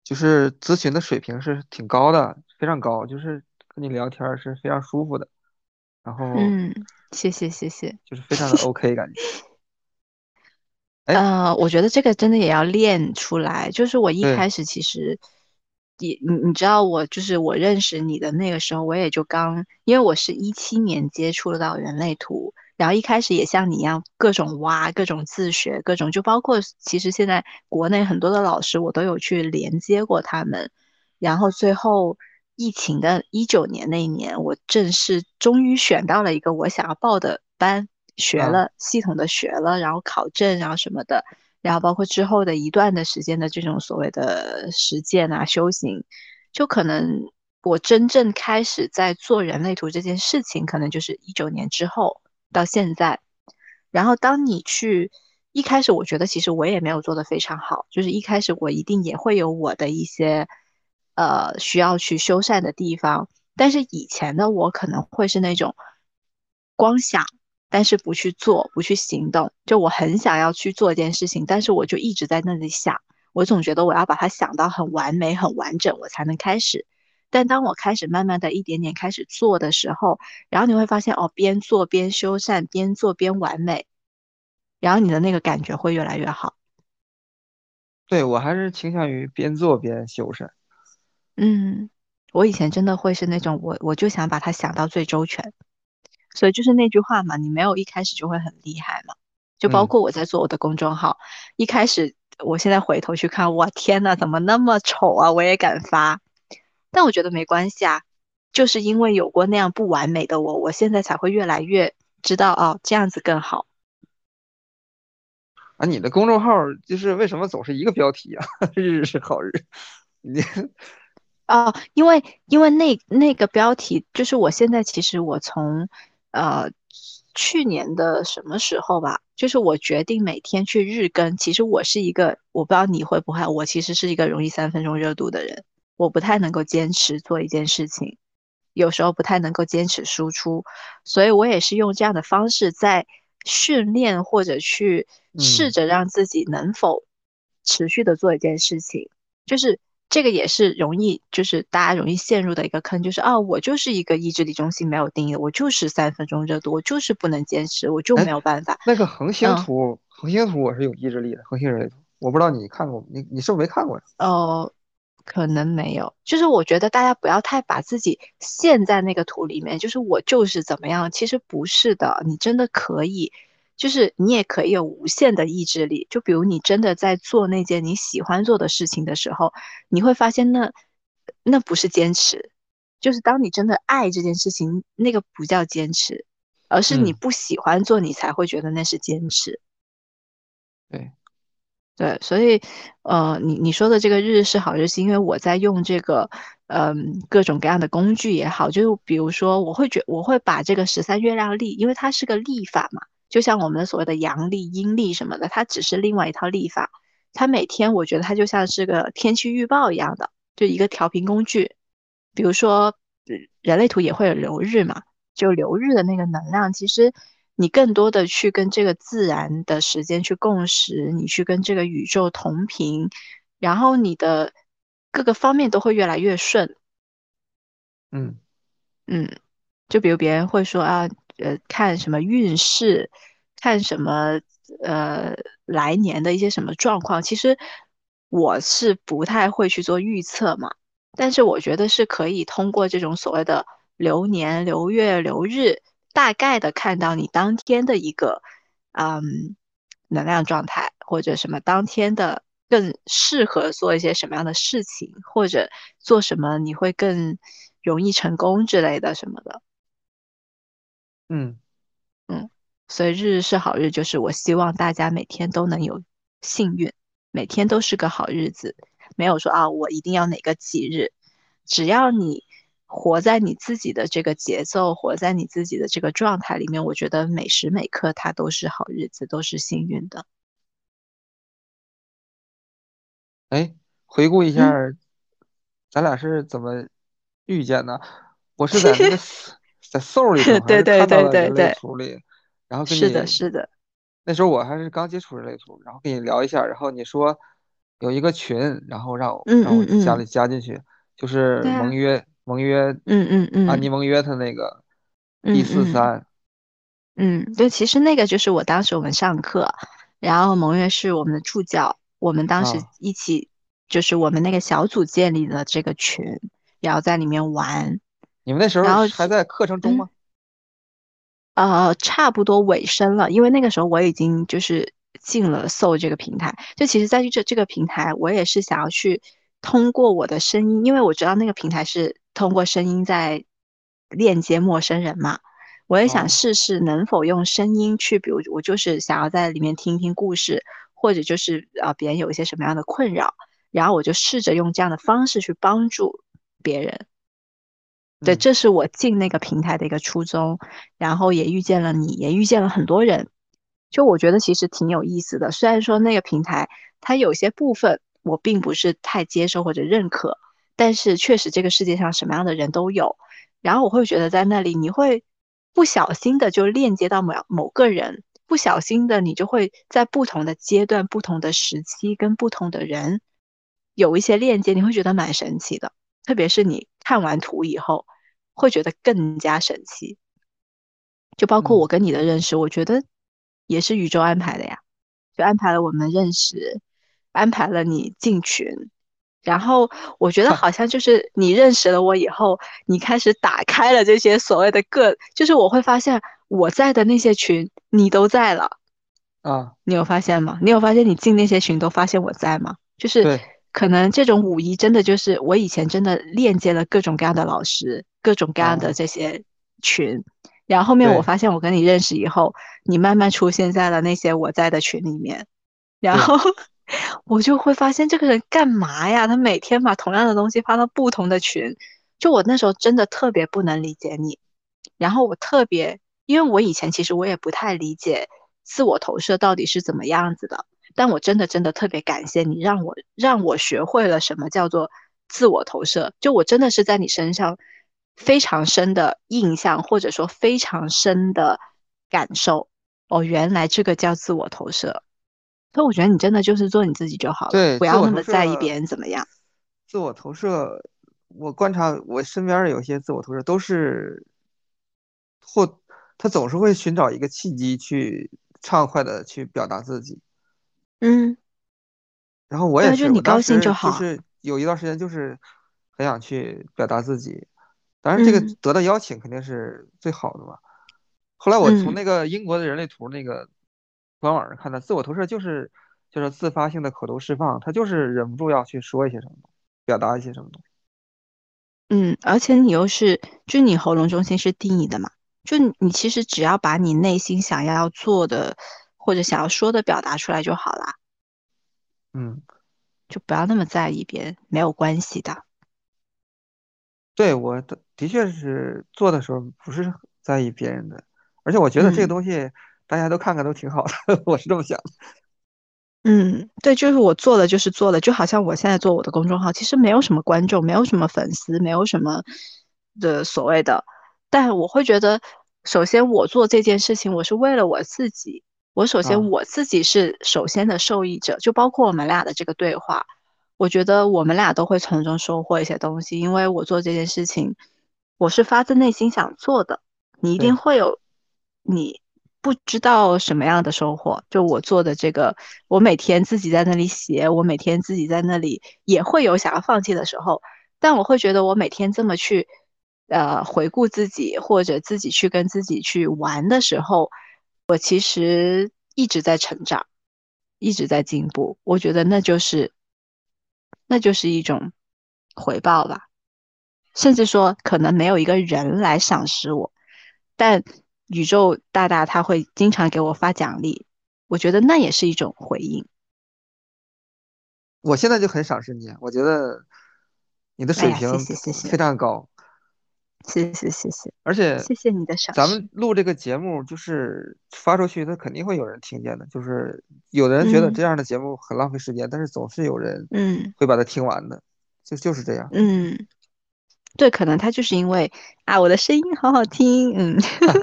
就是咨询的水平是挺高的，非常高，就是跟你聊天儿是非常舒服的，然后嗯，谢谢谢谢。就是非常的 OK 感觉。哎，呃，我觉得这个真的也要练出来。就是我一对开始其实也，你你知道，我就是我认识你的那个时候，我也就刚，因为我是一七年接触得到人类图，然后一开始也像你一样，各种挖，各种自学，各种就包括其实现在国内很多的老师，我都有去连接过他们，然后最后疫情的一九年那一年，我正式终于选到了一个我想要报的班。学啊了，系统的学了，然后考证，然后什么的，然后包括之后的一段的时间的这种所谓的实践啊、修行，就可能我真正开始在做人类图这件事情，可能就是一九年之后到现在。然后当你去一开始，我觉得其实我也没有做得非常好，就是一开始我一定也会有我的一些呃需要去修缮的地方，但是以前的我可能会是那种光想。但是不去做，不去行动。就我很想要去做一件事情，但是我就一直在那里想，我总觉得我要把它想到很完美、很完整，我才能开始。但当我开始慢慢的一点点开始做的时候，然后你会发现，哦，边做边修缮，边做边完美，然后你的那个感觉会越来越好。对，我还是倾向于边做边修缮。嗯，我以前真的会是那种，我我就想把它想到最周全。所以就是那句话嘛，你没有一开始就会很厉害嘛。就包嗯，括我在做我的公众号，一开始我现在回头去看，我天呐，怎么那么丑啊？我也敢发，但我觉得没关系啊，就是因为有过那样不完美的我，我现在才会越来越知道哦，这样子更好。啊，你的公众号就是为什么总是一个标题啊？日是好日，你哦，因为因为那那个标题，就是我现在其实我从呃去年的什么时候吧，就是我决定每天去日更。其实我是一个，我不知道你会不会，我其实是一个容易三分钟热度的人，我不太能够坚持做一件事情，有时候不太能够坚持输出，所以我也是用这样的方式在训练或者去试嗯，着让自己能否持续的做一件事情。就是这个也是容易，就是大家容易陷入的一个坑，就是啊，我就是一个意志力中心没有定义，我就是三分钟热度，我就是不能坚持，我就没哎，有办法。那个恒星嗯，图，恒星图我是有意志力的，恒星人类图，我不知道你看过，你你是不是没看过呀？哦，可能没有，就是我觉得大家不要太把自己陷在那个图里面，就是我就是怎么样，其实不是的，你真的可以，就是你也可以有无限的意志力。就比如你真的在做那件你喜欢做的事情的时候，你会发现那那不是坚持，就是当你真的爱这件事情，那个不叫坚持，而是你嗯，不喜欢做，你才会觉得那是坚持。对，对，所以，呃，你你说的这个日是好日，是因为我在用这个，嗯、各种各样的工具也好，就比如说，我会觉我会把这个十三月亮历，因为它是个历法嘛，就像我们所谓的阳历、阴历什么的，它只是另外一套历法。它每天我觉得它就像是个天气预报一样的，就一个调频工具。比如说，人类图也会有流日嘛，就流日的那个能量，其实你更多的去跟这个自然的时间去共识，你去跟这个宇宙同频，然后你的各个方面都会越来越顺。嗯嗯，就比如别人会说啊，呃，看什么运势，看什么呃来年的一些什么状况，其实我是不太会去做预测嘛。但是我觉得是可以通过这种所谓的流年、流月、流日，大概的看到你当天的一个嗯能量状态，或者什么当天的更适合做一些什么样的事情，或者做什么你会更容易成功之类的什么的。嗯嗯，所以日日是好日，就是我希望大家每天都能有幸运，每天都是个好日子。没有说啊，我一定要哪个吉日，只要你活在你自己的这个节奏，活在你自己的这个状态里面，我觉得每时每刻它都是好日子，都是幸运的。哎，回顾一下，咱俩是怎么遇见的？我是在那个 在 Soul 里头，还是看到了人类图里，然后跟你是的，是的。那时候我还是刚接触人类图，然后跟你聊一下，然后你说。有一个群，然后让我让我加里加进去，就是盟约盟约，嗯嗯嗯，安妮盟约他那个一四三，嗯，对，其实那个就是我当时我们上课，然后盟约是我们的助教，我们当时一起就是我们那个小组建立的这个群，然后在里面玩。你们那时候还在课程中吗？呃，差不多尾声了，因为那个时候我已经就是。进了 Soul 这个平台，就其实在这这个平台，我也是想要去通过我的声音，因为我知道那个平台是通过声音在链接陌生人嘛，我也想试试能否用声音去，比如我就是想要在里面听听故事，或者就是啊别人有一些什么样的困扰，然后我就试着用这样的方式去帮助别人。对，这是我进那个平台的一个初衷，然后也遇见了你，也遇见了很多人。就我觉得其实挺有意思的，虽然说那个平台它有些部分我并不是太接受或者认可，但是确实这个世界上什么样的人都有。然后我会觉得在那里你会不小心的就链接到某某个人，不小心的你就会在不同的阶段、不同的时期跟不同的人有一些链接，你会觉得蛮神奇的。特别是你看完图以后，会觉得更加神奇。就包括我跟你的认识，我觉得。也是宇宙安排的呀，就安排了我们认识，安排了你进群，然后我觉得好。像就是你认识了我以后，你开始打开了这些所谓的个，就是我会发现我在的那些群你都在了，啊，你有发现吗？你有发现你进那些群都发现我在吗？就是可能这种五一真的就是我以前真的链接了各种各样的老师，各种各样的这些群。然后后面我发现我跟你认识以后，你慢慢出现在了那些我在的群里面，然后我就会发现这个人干嘛呀？他每天把同样的东西发到不同的群，就我那时候真的特别不能理解你。然后我特别，因为我以前其实我也不太理解自我投射到底是怎么样子的，但我真的真的特别感谢你，让我让我学会了什么叫做自我投射。就我真的是在你身上。非常深的印象，或者说非常深的感受。哦，原来这个叫自我投射。所以我觉得你真的就是做你自己就好了，不要那么在意别人怎么样。自我投射，我观察我身边的有些自我投射都是，或他总是会寻找一个契机去畅快的去表达自己。嗯。然后我也是，你高兴就好。就是有一段时间就是很想去表达自己。当然，这个得到邀请肯定是最好的嘛。后来我从那个英国的人类图那个官网上看的，自我投射就是就是自发性的口头释放，他就是忍不住要去说一些什么，表达一些什么东西。嗯，而且你又是，就你喉咙中心是定义的嘛，就你其实只要把你内心想要做的或者想要说的表达出来就好啦。嗯，就不要那么在意别人，没有关系的。对我的的确是做的时候不是在意别人的，而且我觉得这个东西大家都看看都挺好的，我是这么想的。嗯，对，就是我做的就是做的，就好像我现在做我的公众号，其实没有什么观众，没有什么粉丝，没有什么的所谓的，但我会觉得，首先我做这件事情，我是为了我自己，我首先我自己是首先的受益者，就包括我们俩的这个对话。我觉得我们俩都会从中收获一些东西，因为我做这件事情，我是发自内心想做的。你一定会有你不知道什么样的收获。就我做的这个，我每天自己在那里写，我每天自己在那里也会有想要放弃的时候，但我会觉得我每天这么去，呃，回顾自己或者自己去跟自己去玩的时候，我其实一直在成长，一直在进步。我觉得那就是，那就是一种回报吧。甚至说，可能没有一个人来赏识我，但宇宙大大他会经常给我发奖励，我觉得那也是一种回应。我现在就很赏识你，我觉得你的水平非常高。谢谢谢谢，而且谢谢你的赏识。咱们录这个节目就是发出去，他肯定会有人听见的。就是有的人觉得这样的节目很浪费时间，但是总是有人嗯会把它听完的，就就是这样。嗯。对，可能他就是因为啊，我的声音好好听，嗯，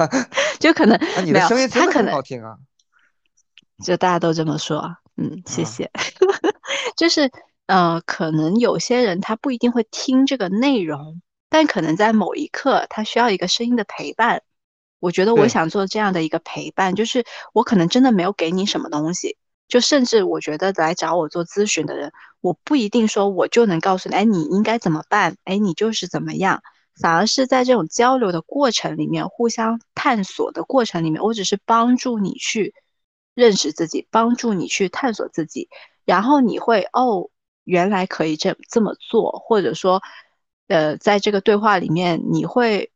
就可能你的声音真的很好听啊，就大家都这么说，嗯，谢谢。就是呃，可能有些人他不一定会听这个内容，但可能在某一刻他需要一个声音的陪伴。我觉得我想做这样的一个陪伴，就是我可能真的没有给你什么东西。就甚至我觉得来找我做咨询的人，我不一定说我就能告诉你，哎，你应该怎么办？哎，你就是怎么样？反而是在这种交流的过程里面，互相探索的过程里面，我只是帮助你去认识自己，帮助你去探索自己，然后你会哦，原来可以这这么做，或者说，呃，在这个对话里面，你会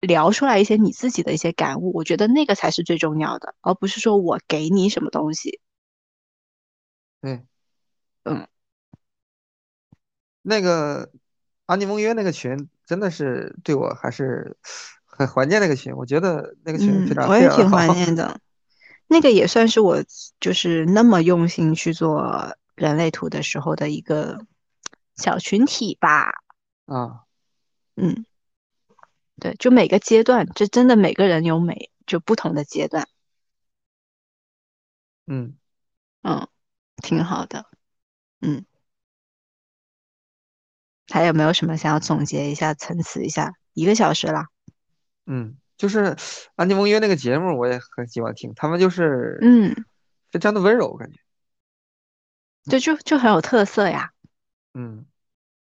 聊出来一些你自己的一些感悟。我觉得那个才是最重要的，而不是说我给你什么东西。对，嗯，那个安妮梦约那个群真的是对我还是很怀念那个群，我觉得那个群非常我也挺怀念的。那个也算是我就是那么用心去做人类图的时候的一个小群体吧。啊，嗯，对，就每个阶段，这真的每个人有每就不同的阶段。嗯嗯。挺好的，嗯，还有没有什么想要总结一下、陈词一下？一个小时了，嗯，就是安妮梦约那个节目，我也很喜欢听，他们就是，嗯，非常的温柔，感觉，对，就就很有特色呀，嗯。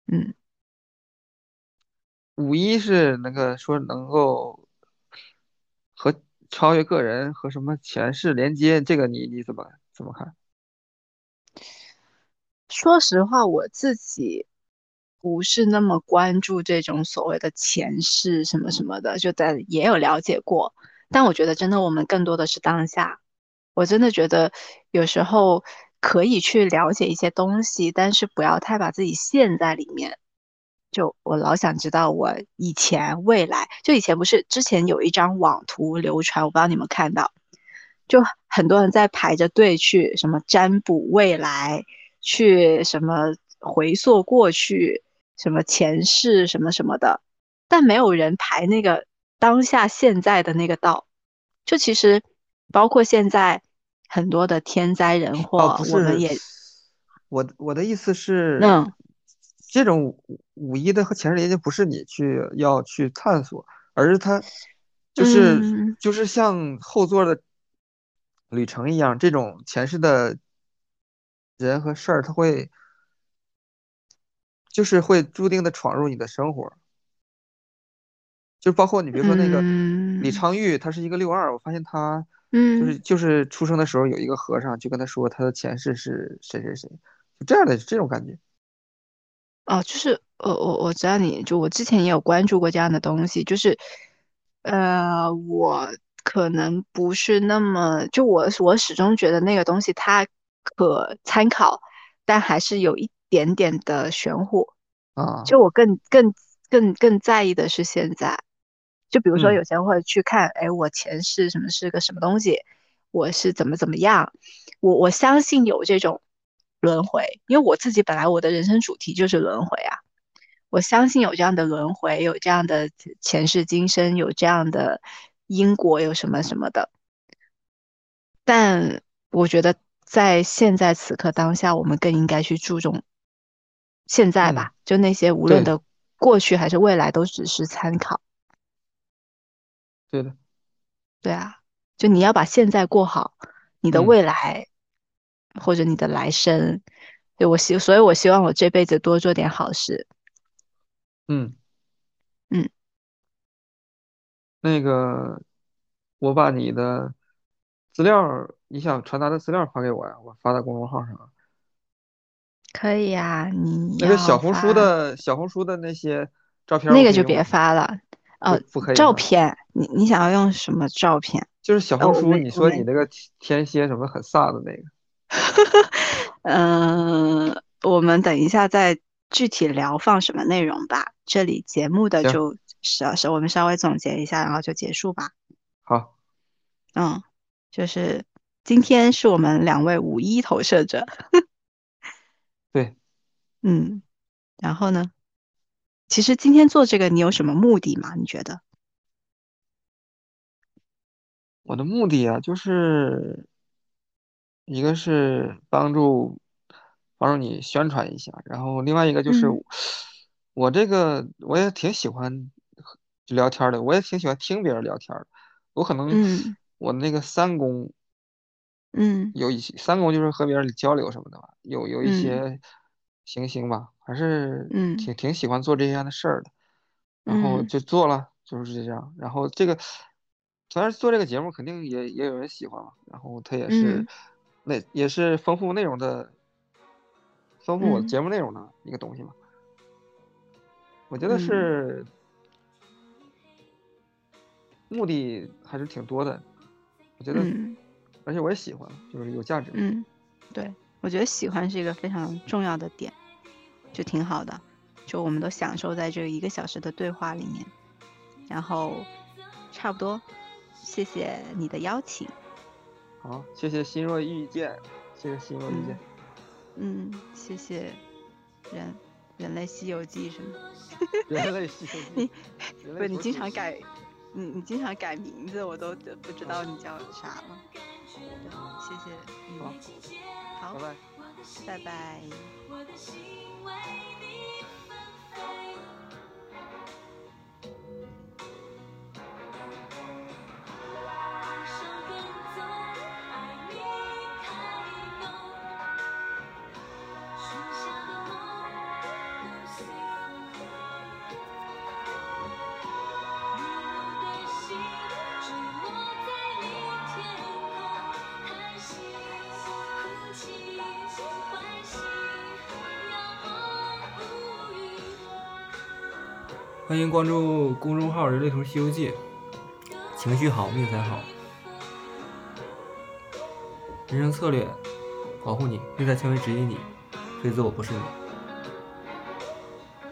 嗯，五一是那个说能够和超越个人和什么前世连接，这个你你怎么怎么看？说实话，我自己不是那么关注这种所谓的前世什么什么的，就在也有了解过。但我觉得，真的我们更多的是当下。我真的觉得有时候可以去了解一些东西，但是不要太把自己陷在里面。就我老想知道我以前、未来。就以前不是之前有一张网图流传，我不知道你们看到，就很多人在排着队去什么占卜未来。去什么回溯过去，什么前世什么什么的，但没有人排那个当下现在的那个道。就其实包括现在很多的天灾人祸，我们也，我我的意思是，嗯，这种五五一的和前世连接不是你去要去探索，而是它就是就是像后座的旅程一样，这种前世的。人和事儿，他会就是会注定的闯入你的生活，就包括你，比如说那个李昌钰，他是一个六二，我发现他，就是就是出生的时候有一个和尚就跟他说他的前世是谁谁谁，就这样的这种感觉。哦，就是我我我知道你就我之前也有关注过这样的东西，就是呃，我可能不是那么就我我始终觉得那个东西它。可参考，但还是有一点点的玄乎啊。就我更更更更在意的是现在，就比如说有些人会去看，哎，我前世什么是个什么东西，我是怎么怎么样，我我相信有这种轮回，因为我自己本来我的人生主题就是轮回啊，我相信有这样的轮回，有这样的前世今生，有这样的因果，有什么什么的，但我觉得。在现在此刻当下，我们更应该去注重现在吧。就那些无论的过去还是未来，都只是参考。对的，对啊，就你要把现在过好，你的嗯未来、或者你的来生，对我希，所以我希望我这辈子多做点好事。嗯嗯，那个，我把你的资料，你想传达的资料发给我呀，我发到公众号上啊。可以呀，你那个小红书的小红书的那些照片，那个就别，发了。呃，不不可以照片，你你想要用什么照片？就是小红书，你说你那个天蝎什么很飒的那个，嗯，我们等一下再具体聊放什么内容吧。这里节目的行就稍稍我们稍微总结一下，然后就结束吧。好，嗯，就是今天是我们两位五一投射者，对，嗯，然后呢，其实今天做这个你有什么目的吗？你觉得？我的目的啊，就是一个是帮助帮助你宣传一下，然后另外一个就是嗯 我这个我也挺喜欢聊天儿的，我也挺喜欢听别人聊天儿的。我可能嗯我那个三公嗯有一些三公就是和别人交流什么的吧，有有一嗯些行星吧，还是嗯挺挺喜欢做这样的事儿的。然后嗯就做了，就是这样。然后这个，当然做这个节目肯定也也有人喜欢嘛。然后他也是嗯，那也是丰富内容的，丰富我节目内容的一个东西嘛。我觉得嗯是目的还是挺多的，我觉得，嗯而且我也喜欢，就是有价值。嗯，对，我觉得喜欢是一个非常重要的点，就挺好的，就我们都享受在这一个小时的对话里面，然后差不多，谢谢你的邀请，好，谢谢心若遇见，谢谢心若遇见。嗯，谢谢人人类西游记是吗？人类西游记，人不是你经常改，你你经常改名字，我都不知道你叫啥了。对，谢谢，好嗯，好拜，拜。拜拜。欢迎关注公众号“人类图西游记”，情绪好，命才好。人生策略，保护你，内在权威指引你，非自我不是你。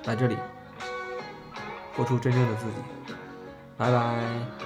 来这里，活出真正的自己。拜拜。